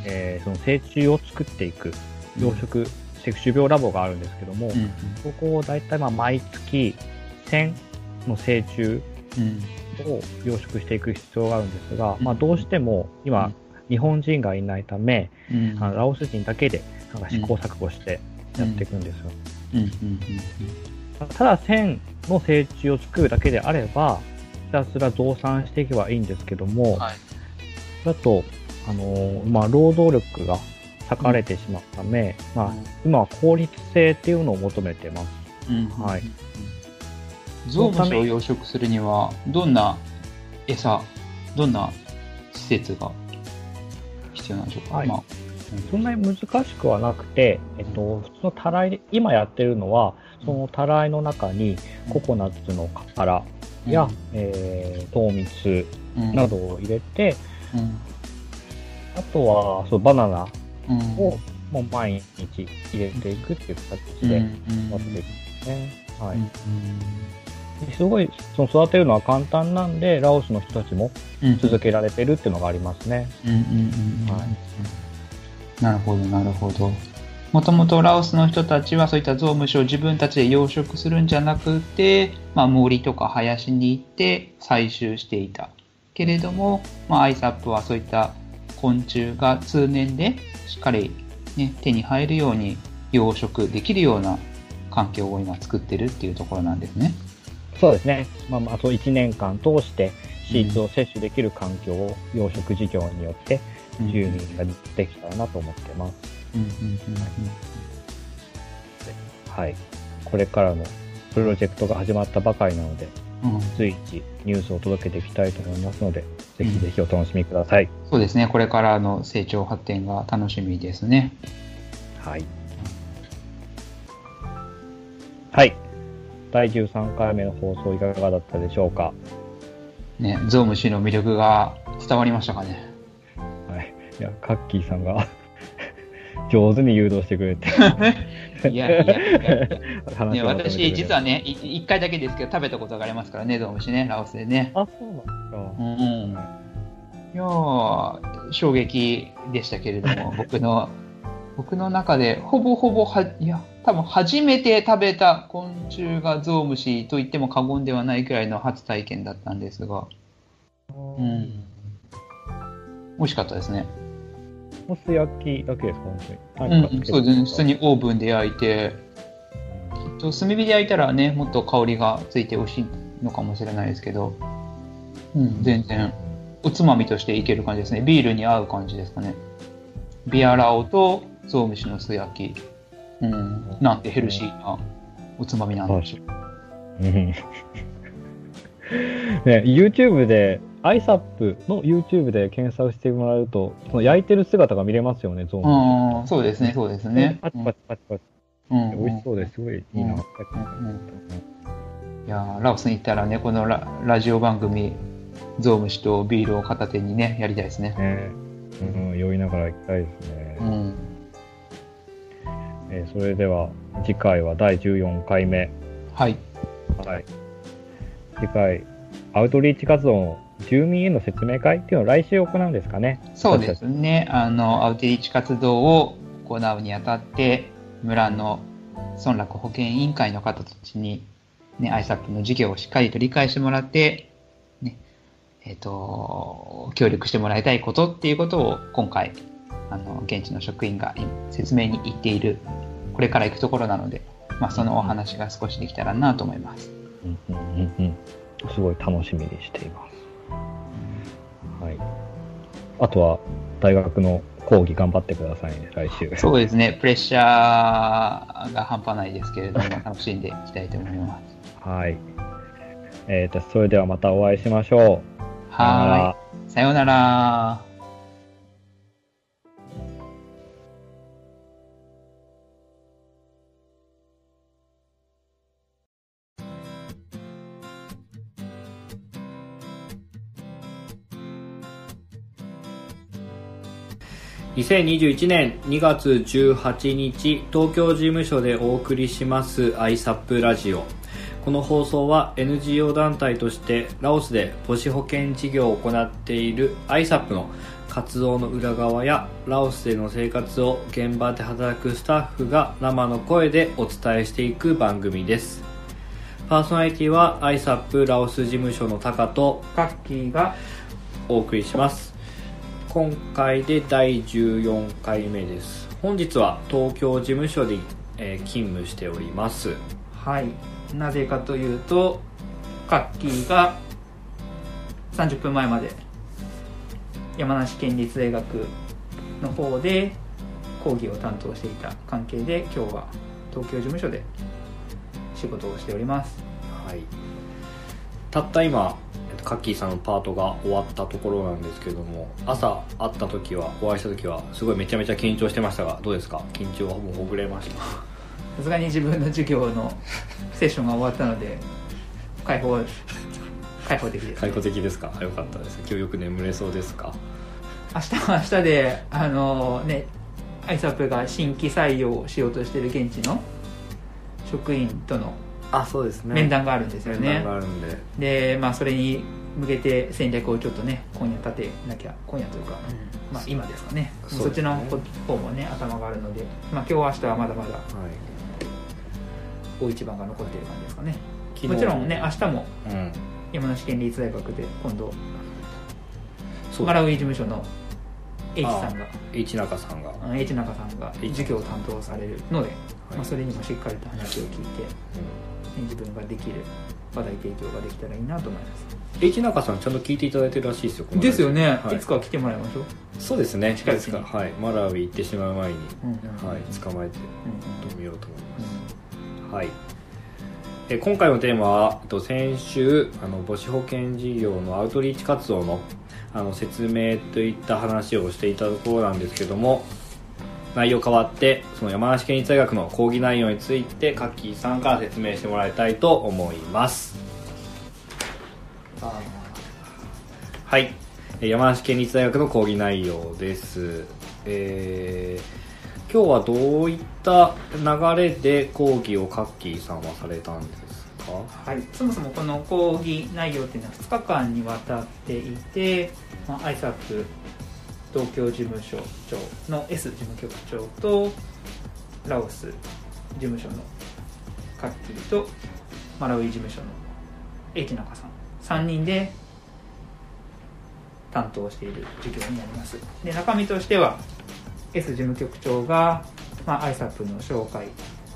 A: えーその成虫を作っていく養殖種苗ラボがあるんですけども、
B: うん。うん。
A: そこを大体まあ毎月1000の成虫
B: うん。
A: を養殖していく必要があるんですが、
B: うん。
A: まあ、どうしても
B: う
A: 今
B: ん、
A: 日本人がいないため、
B: うん。
A: あのラオス人だけでなんか試行錯誤してやっていくんですよ。
B: うん。うん。うん。
A: ただ1000の成虫を作るだけであれば、ひたすら増産していけばいいんですけども、
B: はい。
A: だと、あのーまあ、労働力が割かれてしまうため、まあ、今は効率性っていうのを求めてます。
B: うん。
A: はい。
B: ゾウムシを養殖するには、どんな餌、どんな施設が必要なんでしょうか、
A: はい。
B: まあ。
A: そんなに難しくはなくて、えっと、普通のたらいで、今やってるのは、そのたらいの中にココナッツの殻や、えー糖蜜
B: うん。
A: などを入れて、
B: うん。
A: あとはそうバナナ
B: うん。
A: をもう毎日入れていくっていう形
B: うん
A: で
B: うん。
A: やっていくんですね。はい。すごいその育てるのは簡単なんで、ラオスの人たちも
B: うん。
A: 続けられてるっていうのがありますね。
B: なるほど、なるほど。もともとラオスの人たちはそういったゾウムシを自分たちで養殖するんじゃなくて、まあ、森とか林に行って採集していた。けれども、まあ、アイサップはそういった昆虫が通年でしっかり、ね、手に入るように養殖できるような環境を今作ってるっていうところなんですね。
A: そうですね。まあまあ、そう1年間通してシーツを摂取できる環境を養殖事業によって住民ができたらなと思ってます。はい。これからのプロジェクトが始まったばかりなので、随時ニュースを届けていきたいと思いますので、ぜひぜひお楽しみください。
B: そうですね。これからの成長発展が楽しみですね。
A: はい。はい。第13回目の放送いかがだったでしょうか？
B: ね、ゾウムシの魅力が伝わりましたかね。
A: はい。いや、カッキーさんが上手に誘導してくれて [LAUGHS]
B: いやいやいや [LAUGHS] ね、私、
A: て
B: 実はね、い一回だけですけど、食べたことがありますからね、ゾウムシね、ラオスでね。
A: あ、そうなんですか。
B: うん。いやー、衝撃でしたけれども、[LAUGHS] 僕の、僕の中で、ほぼほぼは、いや、多分初めて食べた昆虫がゾウムシと言っても過言ではないくらいの初体験だったんですが、うん。美味しかったですね。
A: モス焼きだけですか、本当に。
B: うんそうですね。普通にオーブンで焼いて、きっと炭火で焼いたらね、もっと香りがついて美味しいのかもしれないですけど、うん、全然、おつまみとしていける感じですね。ビールに合う感じですかね。ビアラオとゾウムシの素焼き。うん、なんてヘルシーなおつまみなんでしょう。
A: うん [LAUGHS] ね、YouTube で、ISAP の YouTube で検索してもらうと、その焼いてる姿が見れますよね、ゾウム
B: うん、そうですね、そうですね。
A: パチパチパチパチ。
B: うん
A: 美味しそうです。すごいいいな。
B: うんうんいやーラオスに行ったらね、このララジオ番組、
C: ゾウムシとビールを片手にね、やりたいですね。
B: ねうん、酔いながら行きたいですね。
C: うん。
B: えーそれでは、次回は第14回目。
C: はい。
B: はい。次回、アウトリーチ活動の住民への説明会っていうのを来週行うんですかね。
C: そうですね。あの、アウトリーチ活動を行うにあたって、村の村落保健委員会の方たちに、ね、ISAP の授業をしっかりと理解してもらって、ね、えっ、と、協力してもらいたいことっていうことを今回、あの、現地の職員が説明に行っている、これから行くところなので、まあ、そのお話が少しできたらなと思います。
B: うんうんうんうん。すごい楽しみにしています。はい。あとは、大学の講義頑張ってくださいね、来週。
C: そうですね、プレッシャーが半端ないですけれども、楽しんでいきたいと思います。
B: はい。えっ、と、それではまたお会いしましょう。
C: はーい。さようなら。
A: 2021年2月18日東京事務所でお送りします ISAP ラジオ。この放送は NGO 団体としてラオスで母子保健事業を行っている ISAP の活動の裏側やラオスでの生活を現場で働くスタッフが生の声でお伝えしていく番組です。パーソナリティは ISAP ラオス事務所のタカと
C: カッキーが、
A: お送りします今回で第14回目です本日は東京事務所で、えー勤務しております
C: はい。なぜかというと、カッキーが30分前まで山梨県立大学の方で講義を担当していた関係で、今日は東京事務所で仕事をしております。
A: はいたった今えっとカッキーさんのパートが終わったところなんですけども朝会った時はお会いした時はすごいめちゃめちゃ緊張してましたがどうですか？緊張はもうほぐれました？
C: さすがに自分の授業のセッションが終わったので、解放、解放的です。
A: 開放的ですか？あよかったです。今日よく眠れそうですか？
C: 明日は明日であのねアイサップが新規採用をしようとしている現地の職員との
A: あそうですね。
C: 面談があるんですよね。
A: で。
C: でまあそれに向けて戦略をちょっとね今夜立てなきゃ今夜というか、まあ今ですかね。
A: そね。
C: そっちの方もね頭があるので、まあ、今日明日はまだまだ
A: はい。
C: 大一番が残っている感じですかね。
A: 昨日
C: もちろんね明日も
A: うん。
C: 山梨県立大学で今度マラウイ事務所の H さんが
A: H 中さんが、
C: H 中さんが授業を担当されるので、まあ、それにもしっかりと話を聞いて、ね自分ができる話題提供ができたらいいなと思います。
A: H 中さんちゃんと聞いていただいてるらしいですよ
C: ですよね、
A: はい。
C: い、つか来てもらいましょう、
A: そうですね。
C: 近いうちに。
A: いつかはい。マラウイ行ってしまう前に、
C: うんうん
A: はい。捕まえて
C: うん
A: みようと思い
C: うん
A: ます、はい。え今回のテーマはえっと先週あの母子保健事業のアウトリーチ活動のあの説明といった話をしていたところなんですけども内容変わってその山梨県立大学の講義内容についてカッキーさんから説明してもらいたいと思います。はい。えー山梨県立大学の講義内容です。えー今日はどういった流れで講義をカッキーさんはされたんですか？
C: はい、そもそもこの講義内容っていうのは2日間にわたっていて、まあ、ISAP 東京事務所長の S 事務局長とラオス事務所のカッキーとマラウイ事務所の H 中さん3人で担当している授業になります。で中身としては S 事務局長が、まあ、ISAP の紹介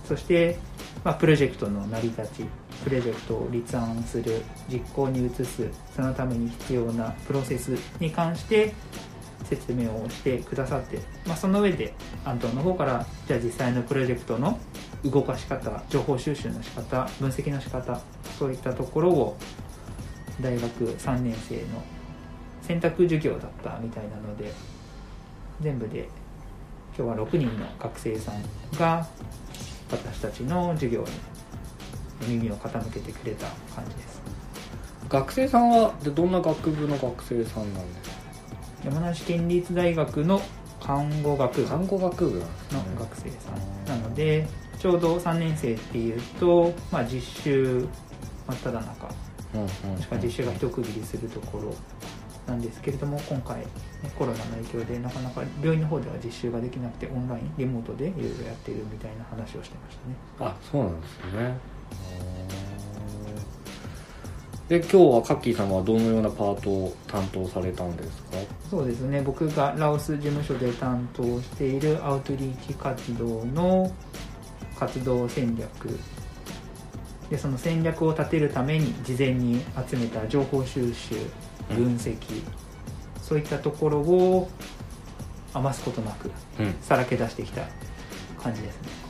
C: そして、まあ、プロジェクトの成り立ちプロジェクトを立案する実行に移すそのために必要なプロセスに関して説明をしてくださって、まあ、その上で安藤の方からじゃあ実際のプロジェクトの動かし方情報収集の仕方分析の仕方そういったところを大学3年生の選択授業だったみたいなので全部で今日は6人の学生さんが私たちの授業に耳を傾けてくれた感じです。
A: 学生さんはどんな学部の学生さんなんですか？
C: 山梨県立大学の看護学部の
A: 看護学部なんですね
C: 学生さんなのでちょうど3年生っていうと、まあ、実習真っ只中。しくは実習が一区切りするところなんですけれども今回、ね、コロナの影響でなかなか病院の方では実習ができなくてオンラインリモートでいろいろやってるみたいな話をしてましたね。
A: あそうなんですねで今日はカッキーさんはどのようなパートを担当されたんですか？
C: そうですね。僕がラオス事務所で担当しているアウトリーチ活動の活動戦略。でその戦略を立てるために事前に集めた情報収集分析、そういったところを余すことなく
A: うん。
C: さらけ出してきた感じですね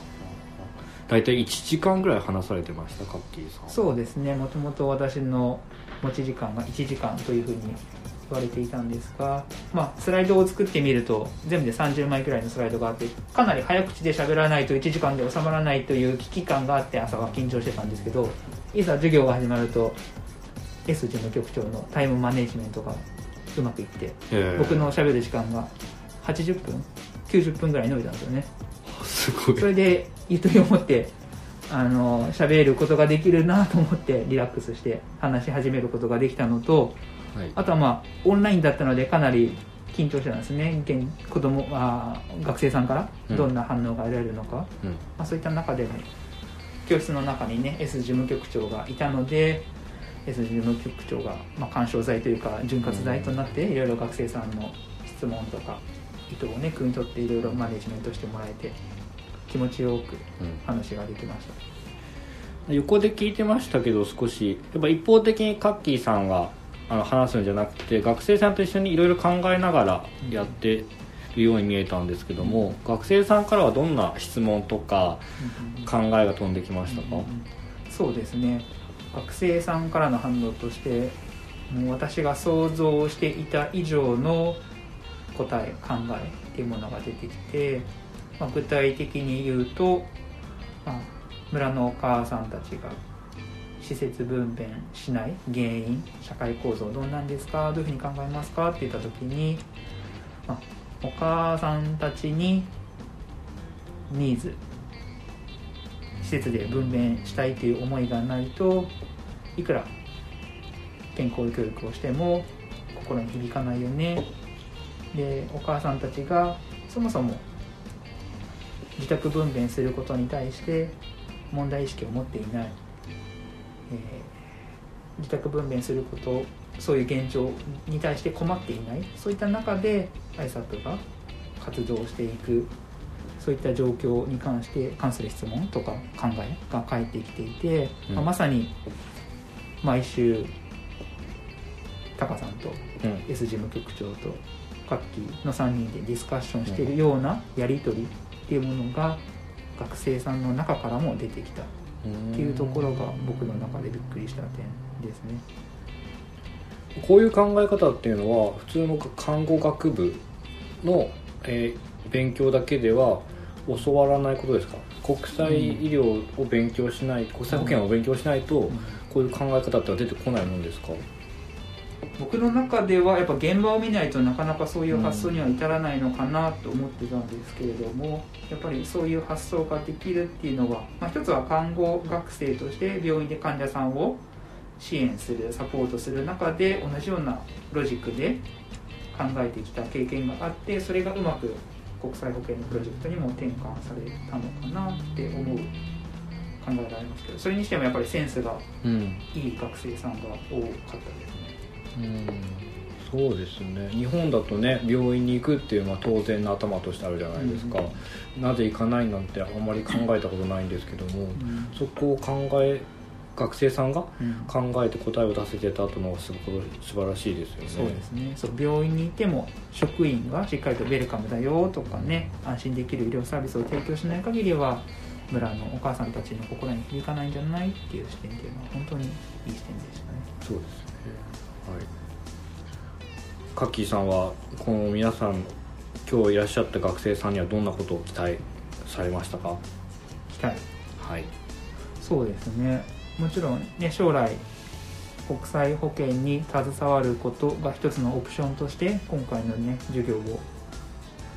A: 大体1時間ぐらい話されてましたカッキーさん
C: そうですね。もともと私の持ち時間が1時間というふうに言われていたんですが、まあ、スライドを作ってみると全部で30枚くらいのスライドがあってかなり早口で喋らないと1時間で収まらないという危機感があって朝は緊張してたんですけどいざ授業が始まると S 事務局長のタイムマネジメントがうまくいって
A: ええ
C: 僕の喋る時間が80分90分ぐらい伸びたんですよね
A: すごい。
C: それでゆとりを持ってあの喋ることができるなと思ってリラックスして話し始めることができたのと
A: はい。
C: あとはまあオンラインだったのでかなり緊張してたんですね。現子供あ学生さんから
A: うん。
C: どんな反応が得られるのか、
A: うん。
C: まあ、そういった中でも教室の中にね S 事務局長がいたので S 事務局長が、まあ、干渉剤というか潤滑剤となっていろいろ学生さんの質問とか意図をね汲み取っていろいろマネジメントしてもらえて気持ちよく
A: うん
C: 話ができました。
A: 横で聞いてましたけど少しやっぱ一方的にカッキーさんがあの話すんじゃなくて学生さんと一緒にいろいろ考えながらやってるように見えたんですけども、学生さんからはどんな質問とか考えが飛んできましたか、
C: そうですね。学生さんからの反応としてもう私が想像していた以上の答え考えっていうものが出てきて、まあ、具体的に言うと、まあ、村のお母さんたちが施設分娩しない原因社会構造どうなんですかどういうふうに考えますかって言った時に、まあ、お母さんたちにニーズ施設で分娩したいという思いがないといくら健康教育をしても心に響かないよね。でお母さんたちがそもそも自宅分娩することに対して問題意識を持っていない、えー自宅分娩することそういう現状に対して困っていない。そういった中で ISAP が活動していく。そういった状況に関して関する質問とか考えが返ってきていて、
A: うん。
C: まあまさに毎週タカさんと
A: うん。
C: S 事務局長とカッキーの3人でディスカッションしているようなやり取りっていうものが学生さんの中からも出てきた。っていうところが僕の中でびっくりした点ですね。
A: こういう考え方っていうのは普通の看護学部の、えー勉強だけでは教わらないことですか？国際医療を勉強しない、国際保険を勉強しないと、こういう考え方っては出てこないもんですか？
C: 僕の中ではやっぱ現場を見ないとなかなかそういう発想には至らないのかなと思ってたんですけれども、やっぱりそういう発想ができるっていうのは、まあ、一つは看護学生として病院で患者さんを支援するサポートする中で同じようなロジックで考えてきた経験があってそれがうまく国際保険のプロジェクトにも転換されたのかなって思う考えがありますけどそれにしてもやっぱりセンスが
A: うん
C: いい学生さんが多かったですね。
A: うん。そうですね。日本だとね病院に行くっていうのは当然の頭としてあるじゃないですか、なぜ行かないなんてあんまり考えたことないんですけども、そこを考え学生さんが
C: うん。
A: 考えて答えを出せてたとのはすごく素晴らしいですよね。
C: そうですね。そう病院にいても職員がしっかりとウェルカムだよとかね安心できる医療サービスを提供しない限りは村のお母さんたちの心に響かないんじゃないっていう視点っていうのは本当にいい視点でしたね。
A: そうですカッキーさんはこの皆さん今日いらっしゃった学生さんにはどんなことを期待されましたか？
C: 期待。
A: はい。
C: そうですね。もちろんね将来国際保険に携わることが一つのオプションとして今回のね授業を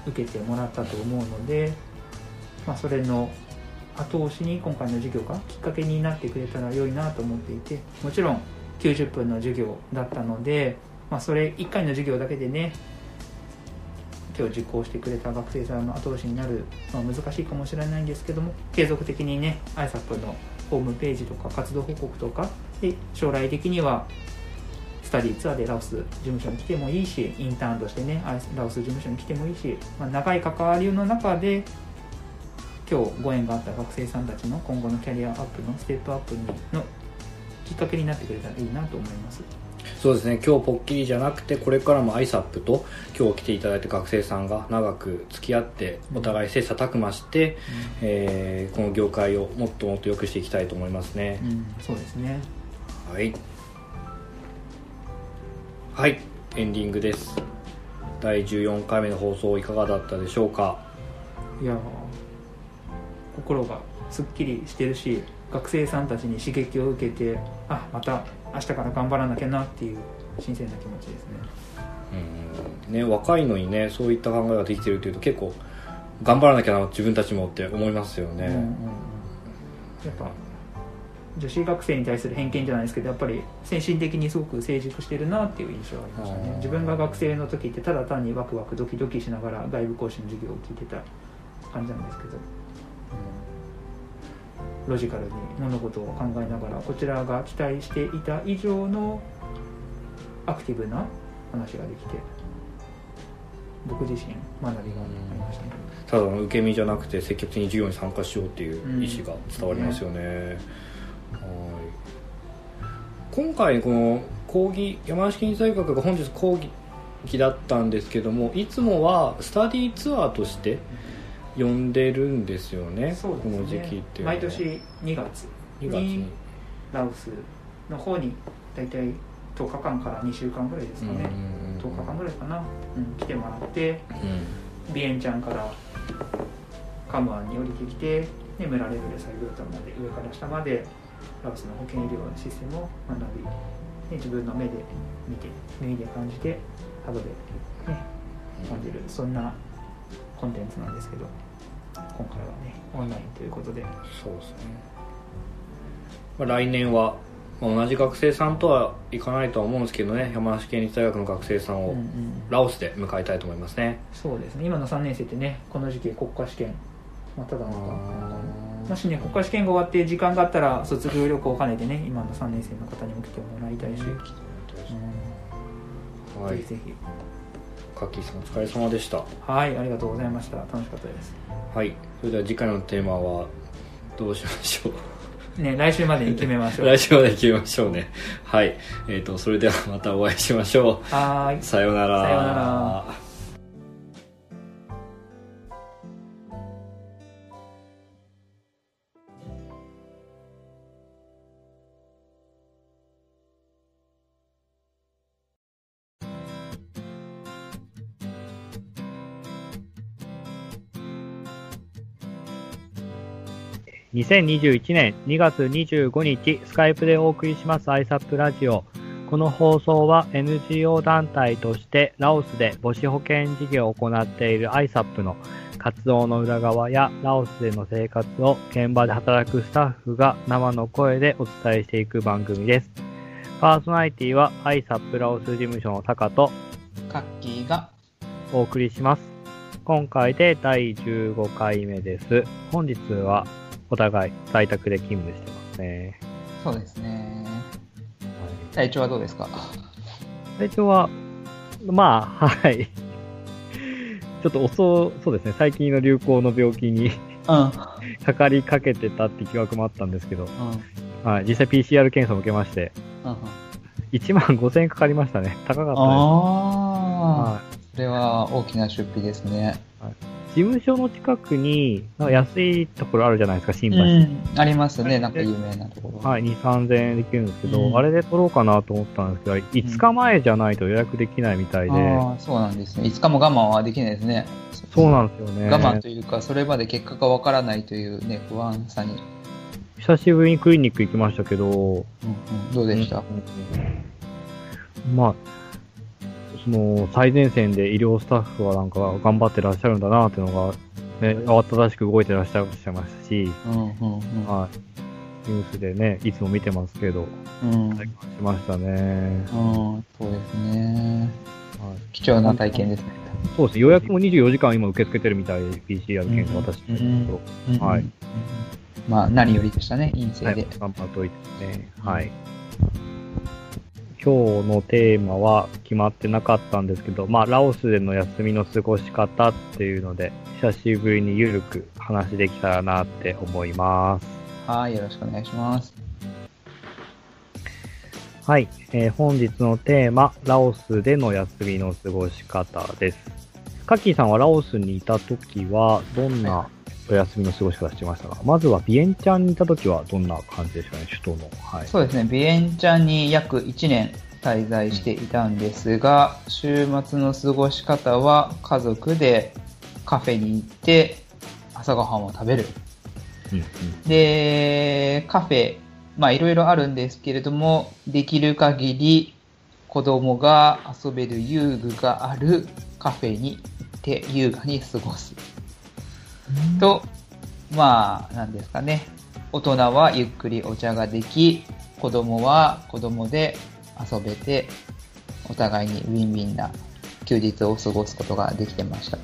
C: 受けてもらったと思うので、まあ、それの後押しに今回の授業がきっかけになってくれたら良いなと思っていてもちろん90分の授業だったので、まあ、それ1回の授業だけでね今日受講してくれた学生さんの後押しになるのは難しいかもしれないんですけども継続的にね ISAP のホームページとか活動報告とかで将来的にはスタディツアーでラオス事務所に来てもいいしインターンとしてねラオス事務所に来てもいいし、まあ、長い関わりの中で今日ご縁があった学生さんたちの今後のキャリアアップのステップアップにのきっかけになってくれたらいいなと思います。
D: そうですね。今日ポッキリじゃなくてこれからも ISAP と今日来ていただいた学生さんが長く付き合ってお互い切磋琢磨して、
C: う
D: えーこの業界をもっともっと良くしていきたいと思いますね、
C: ん、うん、そうですね。
D: はい。はい。エンディングです。第14回目の放送いかがだったでしょうか？
C: いやー心がすっきりしてるし学生さんたちに刺激を受けてあまた明日から頑張らなきゃなっていう新鮮な気持ちですね。
D: うん。ね若いのにねそういった考えができてるというと結構頑張らなきゃな自分たちもって思いますよね、
C: うんうんうん。やっぱ女子学生に対する偏見じゃないですけどやっぱり精神的にすごく成熟してるなっていう印象がありましたね自分が学生の時ってただ単にワクワクドキドキしながら外部講師の授業を聞いてた感じなんですけど、うんロジカルに物事を考えながらこちらが期待していた以上のアクティブな話ができて僕自身学びがありました、
D: ただの受け身じゃなくて積極的に授業に参加しようっていう意思が伝わりますよね、はい。今回この講義山梨県立大学が本日講義だったんですけどもいつもはスタディーツアーとして呼んでるんですよね
C: そうですね。
D: この時期っていう
C: 毎年2月
D: 2月に。
C: にラオスの方に大体10日間から2週間ぐらいですかね、10日間ぐらいかな、うん、来てもらって
D: うん。
C: ビエンチャンからカムアンに降りてきてでムラレベルサイブータンまで上から下までラオスの保健医療のシステムを学びで自分の目で見て耳で感じて肌で、ね、感じる。そんなコンテンツなんですけど今回はねオンラインということで。
D: そうですね、まあ、来年は、まあ、同じ学生さんとはいかないとは思うんですけどね。山梨県立大学の学生さんを
C: うんうん。
D: ラオスで迎えたいと思いますね、
C: そうですね。今の3年生ってねこの時期国家試験。まあただなんかもしね国家試験が終わって時間があったら卒業旅行を兼ねてね今の3年生の方にも来てもらいたいし、うん。
D: はい。
C: ぜひぜひ
D: カッキーさんお疲れ様でした。
C: はいありがとうございました。楽しかったです。
D: はいそれでは次回のテーマはどうしましょう？
C: ね来週までに決めましょう。[LAUGHS]
D: 来週まで決めましょうね。はいえー、とそれではまたお会いしましょ
C: はーい。う
D: さようなら。
C: さようなら
A: 2021年2月25日、スカイプでお送りします ISAP ラジオ。この放送は NGO 団体としてラオスで母子保健事業を行っている ISAP の活動の裏側やラオスでの生活を現場で働くスタッフが生の声でお伝えしていく番組です。パーソナリティは ISAP ラオス事務所のタカと
B: カッキーが
A: お送りします。今回で第15回目です。本日はお互い在宅で勤務してますね。
B: そうですね。体調はどうですか？
A: 体調は、まあ、はい。ちょっと遅、そうですね、最近の流行の病気に
B: うん。うん
A: かかりかけてたって疑惑もあったんですけど、はい、実際 PCR 検査を受けまして、
B: うん
A: 1万5000円かかりましたね。高かったです。
B: ああ
A: は
B: それは大きな出費ですね。
A: い、事務所の近くに、安いところあるじゃないですか、新橋。
B: うんありますねなんか有名なところ。
A: はい、2、3000円できるんですけど、
B: うん。
A: あれで取ろうかなと思ったんですけど、5日前じゃないと予約できないみたいで、
B: ああそうなんですね。いつかも我慢はできないですね。
A: そうなんですよね。
B: 我慢というかそれまで結果がわからないというね不安さに。
A: 久しぶりにクリニック行きましたけど、
B: うんうん、どうでした、
A: まあ、その最前線で医療スタッフはなんか頑張ってらっしゃるんだなっていうのが、ね、慌ただしく動いてらっしゃいましたし、はい。ニュースでね、いつも見てますけど、
B: うん
A: しましたね。
B: うん、そうですね。
A: はい
B: 貴重な体験ですね。
A: そうですね、予約も24時間今受け付けてるみたいで、PCR 検査、
B: うん
A: 私のところ。はい。
B: まあ、何よりでしたね、陰性
A: はい
B: で。、
A: 頑張っといてね。はい。今日のテーマは決まってなかったんですけど、まあ、ラオスでの休みの過ごし方っていうので、久しぶりにゆるく話できたらなって思います。
B: はい、よろしくお願いします。
A: はい、えー本日のテーマ、ラオスでの休みの過ごし方です。カッキーさんはラオスにいた時は、どんなお休みの過ごし方してましたかまずはビエンチャンにいた時はどんな感じでしたかね、首都の。はい。
B: そうですね、ビエンチャンに約1年滞在していたんですが、週末の過ごし方は家族でカフェに行って朝ごはんを食べる。
A: うんうん
B: で、カフェ、まあいろいろあるんですけれども、できる限り子供が遊べる遊具があるカフェに行って優雅に過ごす。と、まあ、なんですかね。大人はゆっくりお茶ができ、子供は子供で遊べて、お互いにウィンウィンな休日を過ごすことができてました。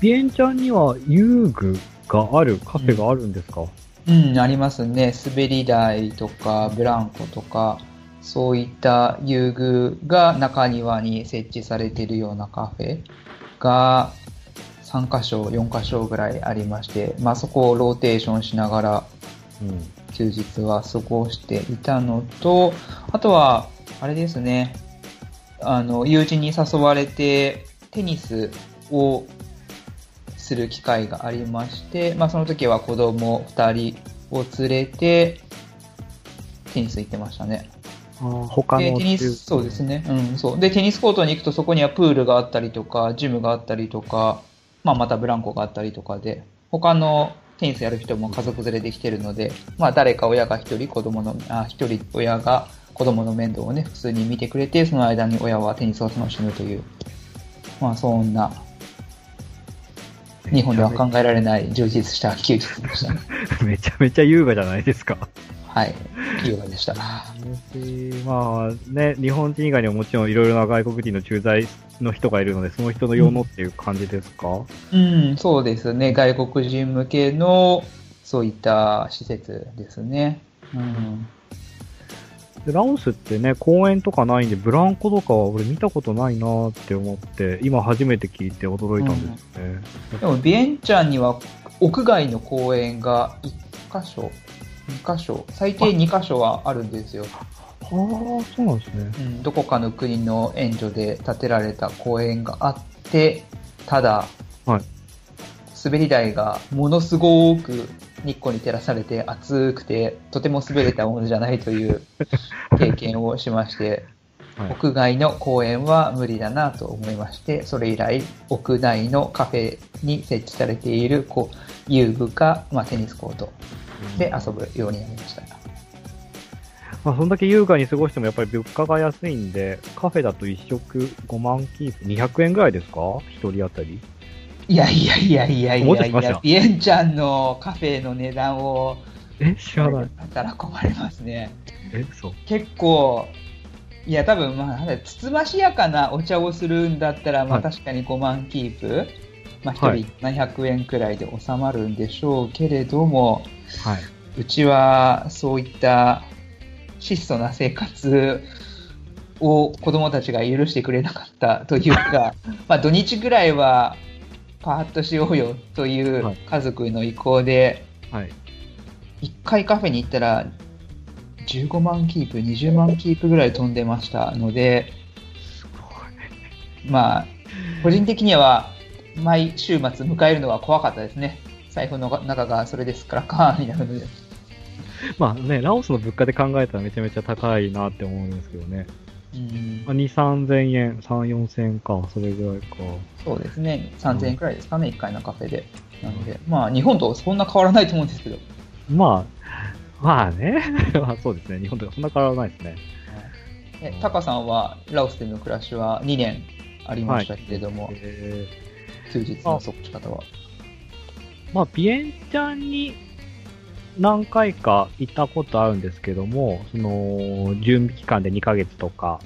A: ビエンチャンには遊具があるカフェがあるんですか、
B: うん、ありますね。滑り台とか、ブランコとか、そういった遊具が中庭に設置されているようなカフェが3箇所、4箇所ぐらいありまして、まあそこをローテーションしながら
A: うん
B: 休日は過ごしていたのと、あとは、あれですね、あの、友人に誘われてテニスをする機会がありまして、まあその時は子供2人を連れてテニス行ってましたね。
A: 他
B: で、
A: の
B: テニス、そうですね。うん、そう。で、テニスコートに行くとそこにはプールがあったりとか、ジムがあったりとか、まあまたブランコがあったりとかで、他のテニスやる人も家族連れで来てるので、まあ誰か親が一人子供の、あ、一人親が子供の面倒をね、普通に見てくれて、その間に親はテニスを楽しむという、まあそんな、日本では考えられない充実した休日でしたね。
A: めちゃめちゃ優雅じゃないですか。
B: はい。優雅でした。
A: まあね、日本人以外にももちろんいろいろな外国人の駐在の人がいるので、その人の用のっていう感じですか、
B: うん、そうですね。外国人向けの、そういった施設ですね。うん。
A: でラオスってね、公園とかないんで、ブランコとかは俺見たことないなーって思って、今初めて聞いて驚いたんですよね。
B: でも、ビエンチャンには屋外の公園が1箇所、2箇所、最低2箇所はあるんですよ。
A: はあ、そうなんですね。
B: うん、どこかの国の援助で建てられた公園があって、ただ、
A: はい
B: 滑り台がものすごく日光に照らされて暑くて、とても滑れたものじゃないという [LAUGHS] 経験をしまして、
A: はい
B: 屋外の公園は無理だなと思いまして、それ以来、屋内のカフェに設置されているこう遊具か、まあ、テニスコートで遊ぶようになりました。
A: まあ、そんだけ優雅に過ごしてもやっぱり物価が安いんで、カフェだと1食5万キープ、200円ぐらいですか ?1 人当たり。
B: いやいやいやいやいやいや、ビエンちゃんのカフェの値段を、
A: え、知らない。
B: たら困りますね。
A: え、そう。
B: 結構、いや、多分、まあ、つつましやかなお茶をするんだったら、まあ、
A: はい
B: 確かに5万キープ、まあ、
A: はい
B: 1人700円くらいで収まるんでしょうけれども、
A: はい。
B: うちはそういった質素な生活を子供たちが許してくれなかったというか、[LAUGHS] まあ土日ぐらいはパーッとしようよという
A: はい
B: 家族の意向で、
A: はい。
B: 1回カフェに行ったら15万キープ、20万キープぐらい飛んでましたので、まあ、個人的には毎週末迎えるのは怖かったですね。財布の中がそれですからカーンになるので。[LAUGHS]
A: まあね、ラオスの物価で考えたらめちゃめちゃ高いなって思うんですけどね。
B: うん
A: まあ、2、3000円、3、4000円か、それぐらいか。
B: そうですね。3000円くらいですかね、1回のカフェで。なので、まあ、日本とそんな変わらないと思うんですけど。
A: まあ、まあね。[LAUGHS] まあそうですね。日本とかそんな変わらないですね。
B: えタカさんはラオスでの暮らしは2年ありましたけれども、
A: え
B: 休日の過ごし方は。
A: ーまあ、ビエンチャンに何回か行ったことあるんですけども、その、準備期間で2ヶ月とか、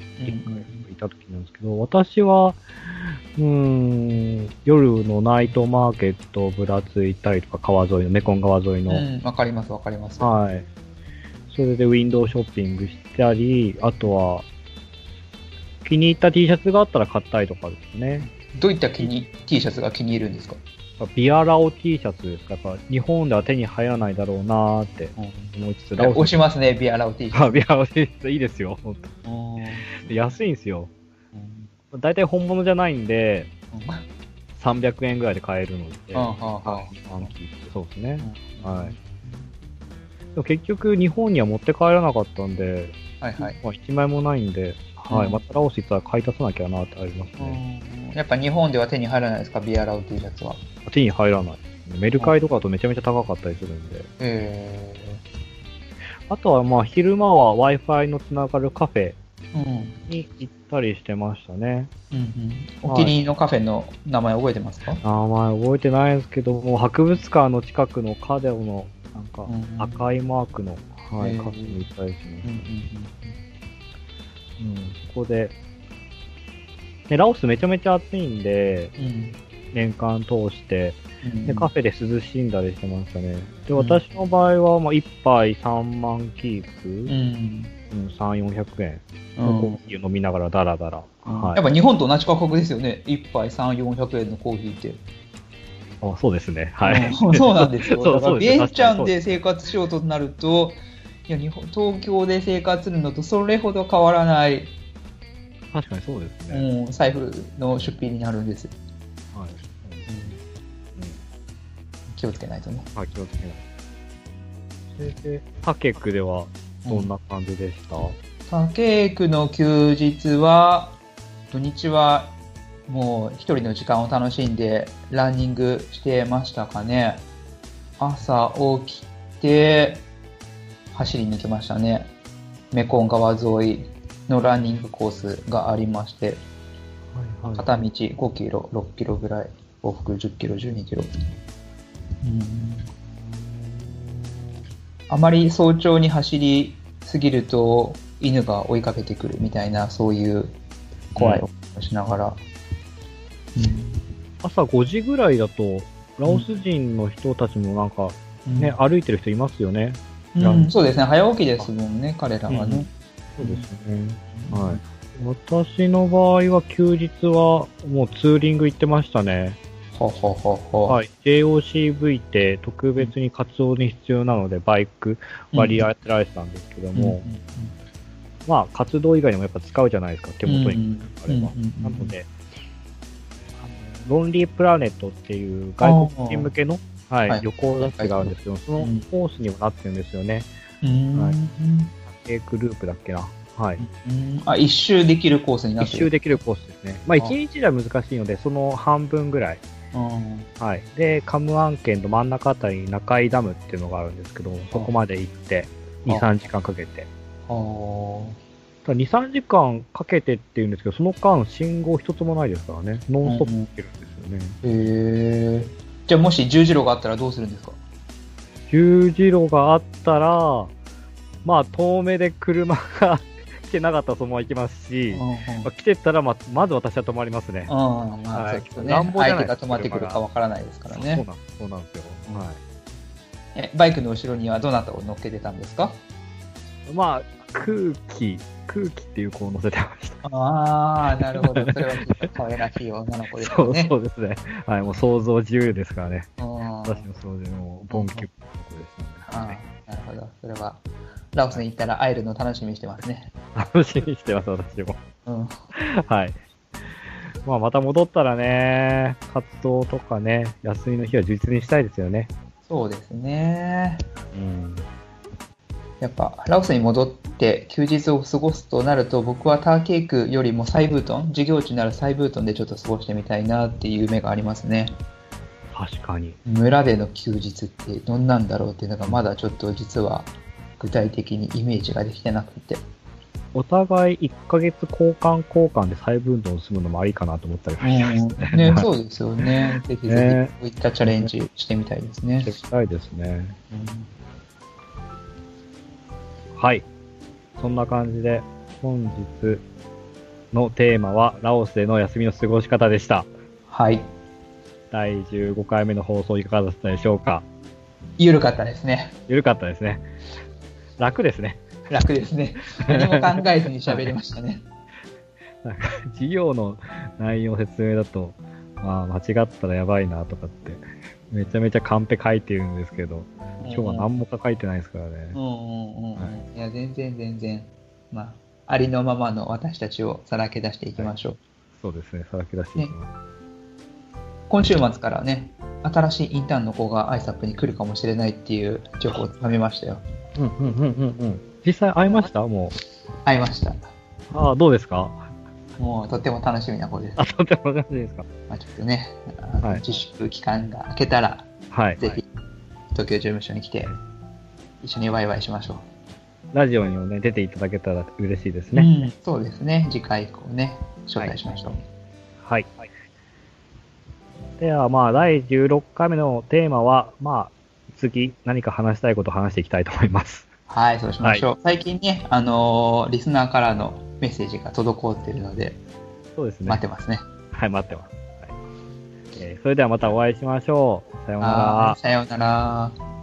A: いた時なんですけど、私は、うーん、夜のナイトマーケットをぶらついたりとか、川沿いの、メコン川沿いの、
B: うん、わかりますわかります。
A: はい。それでウィンドウショッピングしたり、あとは、気に入った T シャツがあったら買ったりとかですね。
B: どういった気に T シャツが気に入るんですか、
A: ビアラオ T シャツですか？やっぱ日本では手に入らないだろうなーって思いつつ、ラオ
B: 押
A: ス
B: しますね、ビアラオ T シャ
A: あビアラオ T シャツいいですよ。本
B: ツ。
A: 当安いんですよ。だいたい本物じゃないんで、300円ぐらいで買えるので。そうですね。はい。でも結局日本には持って帰らなかったんで、
B: はいはい。
A: まあ、1枚もないんで、はい、
B: うん
A: またラオス行ったら買い足さなきゃなってありますね。
B: やっぱ日本では手に入らないですか、ビアラオ T シャツは。
A: 手に入らない。メルカリとかだとめちゃめちゃ高かったりするんで。
B: え
A: あとはまあ昼間は Wi-Fi のつながるカフェ
B: ーうん。
A: に行ったりしてましたね。
B: うんうん、お気に入りのカフェの名前覚えてますか、
A: 名前覚えてないんですけども、博物館の近くのカデオのなんか
B: うん
A: 赤いマークの、はい、
B: へー。
A: カフェに行ったりしました。
B: うん
A: うん、そこで、で、ラオスめちゃめちゃ暑いんで、
B: うんうん
A: 年間通して、
B: うん
A: で、カフェで涼しんだりしてましたね。で、
B: うん
A: 私の場合は、まあ、1杯3万キープ、
B: う
A: うん
B: ん
A: 3、400円コーヒーを飲みながらダラダラ。はい。
B: やっぱ日本と同じ価格ですよね、1杯3、400円のコーヒーって。
A: あそうですね。はい。
B: うん [LAUGHS] そうなんですよ。
A: そう
B: だから
A: そうです
B: ビエンチャンで生活しようとなると、いや日本東京で生活するのとそれほど変わらない、
A: 確かにそうですね。
B: うん、財布の出費になるんです。
A: はい。
B: 気をつけないとね。
A: うん。はい、気をつけない。それで、タケクではどんな感じでした、
B: 竹区の休日は、土日はもう一人の時間を楽しんでランニングしてましたかね。朝起きて走りに行きましたね。メコン川沿いのランニングコースがありまして、
A: はいはい
B: 片道5キロ、6キロぐらい、往復10キロ、12キロ。あまり早朝に走りすぎると犬が追いかけてくるみたいな、そういう怖い思いをしながら。
A: 朝5時ぐらいだと、ラオス人の人たちもなんか、
B: うん
A: ね、歩いてる人いますよね。
B: うんそうですね、早起きですもんね、彼らはね。
A: そうですね。はい。私の場合は休日はもうツーリング行ってましたね。
B: ほほほほ。
A: はい。JOCV って特別に活動に必要なのでバイク割り当てられてたんですけど
B: うん
A: も、まあ活動以外にもやっぱ使うじゃないですか、手元にあれば。
B: うんうんうん
A: なので、ロンリープラネットっていう外国人向けの、はい
B: はい
A: 旅行雑誌があるんですけど、そのコースにもなってるんですよね。
B: うん
A: はい A グループだっけな？はい。
B: うんあ、一周できるコースになってる。
A: 一周できるコースですね。まあ、一日じゃ難しいので、その半分ぐらい。
B: うん
A: はい。で、カムアン県の真ん中あたりに中井ダムっていうのがあるんですけど、そこまで行って、2、
B: あ
A: 3時間かけて。ただ2、3時間かけてっていうんですけど、その間信号一つもないですからね。ノンストップってるんですよね。
B: へえ。じゃあもし十字路があったらどうするんですか？
A: 十字路があったら、まあ、遠目で車が来てなかったらそのまま行きますし、まあ、来てったら、まあ、まず私は止まりますね。
B: うん、まあ、
A: はい
B: そうですよね。
A: 乱
B: が止まってくるかわからないですからね。
A: そうなんそうなんですよ。はい。
B: えバイクの後ろにはどなたを乗っけてたんですか？
A: まあ、空気、空気っていう子を乗せてました。
B: ああ、なるほど。それはきっと可愛らしい女の子です
A: そう。そうですね。はい、もう想像自由ですからね。
B: うん
A: 私の想像もボンキュッの子ですので、
B: ああ、なるほど。それは、ラオスに行ったら会えるの楽しみにしてますね。
A: 楽しみにしてます、私も。
B: うん。
A: はい。まあ、また戻ったらね、活動とかね、休みの日は充実にしたいですよね。
B: そうですね。
A: うん。
B: やっぱ、ラオスに戻って休日を過ごすとなると、僕はターケークよりもサイブートン、授業地になるサイブートンでちょっと過ごしてみたいなっていう夢がありますね。
A: 確かに。
B: 村での休日ってどんなんだろうっていうのがまだちょっと実は具体的にイメージができてなくて。
A: お互い1ヶ月交換交換で再分動するのもありかなと思ったりもしますね。
B: ね、そうですよね。[LAUGHS] ぜひぜ
A: ね
B: ひ、こういったチャレンジしてみたいですね。
A: してみたいですね。
B: うん
A: はい。そんな感じで、本日のテーマは、ラオスでの休みの過ごし方でした。
B: はい。
A: 第15回目の放送いかがだったでしょうか？
B: ゆるかったですね。
A: ゆるかったですね。楽ですね。
B: 楽ですね。何も考えずに喋りましたね。[LAUGHS]
A: なんか、授業の内容説明だと、まあ、間違ったらやばいなとかって、めちゃめちゃカンペ書いてるんですけど、今日は何も書いてないですからね
B: うん。うんうんうん。
A: はい
B: いや、全然全然。まあ、ありのままの私たちをさらけ出していきましょう。
A: そうですね、さらけ出していきます。
B: 今週末からね、新しいインターンの子が ISAP に来るかもしれないっていう情報をつかみましたよ。
A: うんうんうんうんうん。実際会いました？も
B: 会いました。
A: う。ああ、どうですか？
B: もうとっても楽しみな子です。
A: あ、とても楽しいですか？
B: まあ、ちょっとね、
A: はい
B: 自粛期間が明けたら、
A: はい。
B: ぜひ東京事務所に来て、一緒にワイワイしましょう。
A: ラジオにもね、出ていただけたら嬉しいです
B: う
A: ね。
B: んそうですね。次回以降ね、招待しましょう。
A: はい。では、まあ、第16回目のテーマは、まあ、次、何か話したいことを話していきたいと思います。
B: はい、そうしましょう。最近ね、あのーリスナーからのメッセージが滞っているので、
A: そうですね。
B: 待ってますね。
A: はい、待ってます。はいえーそれではまたお会いしましょう。さようなら
B: は。いさようなら。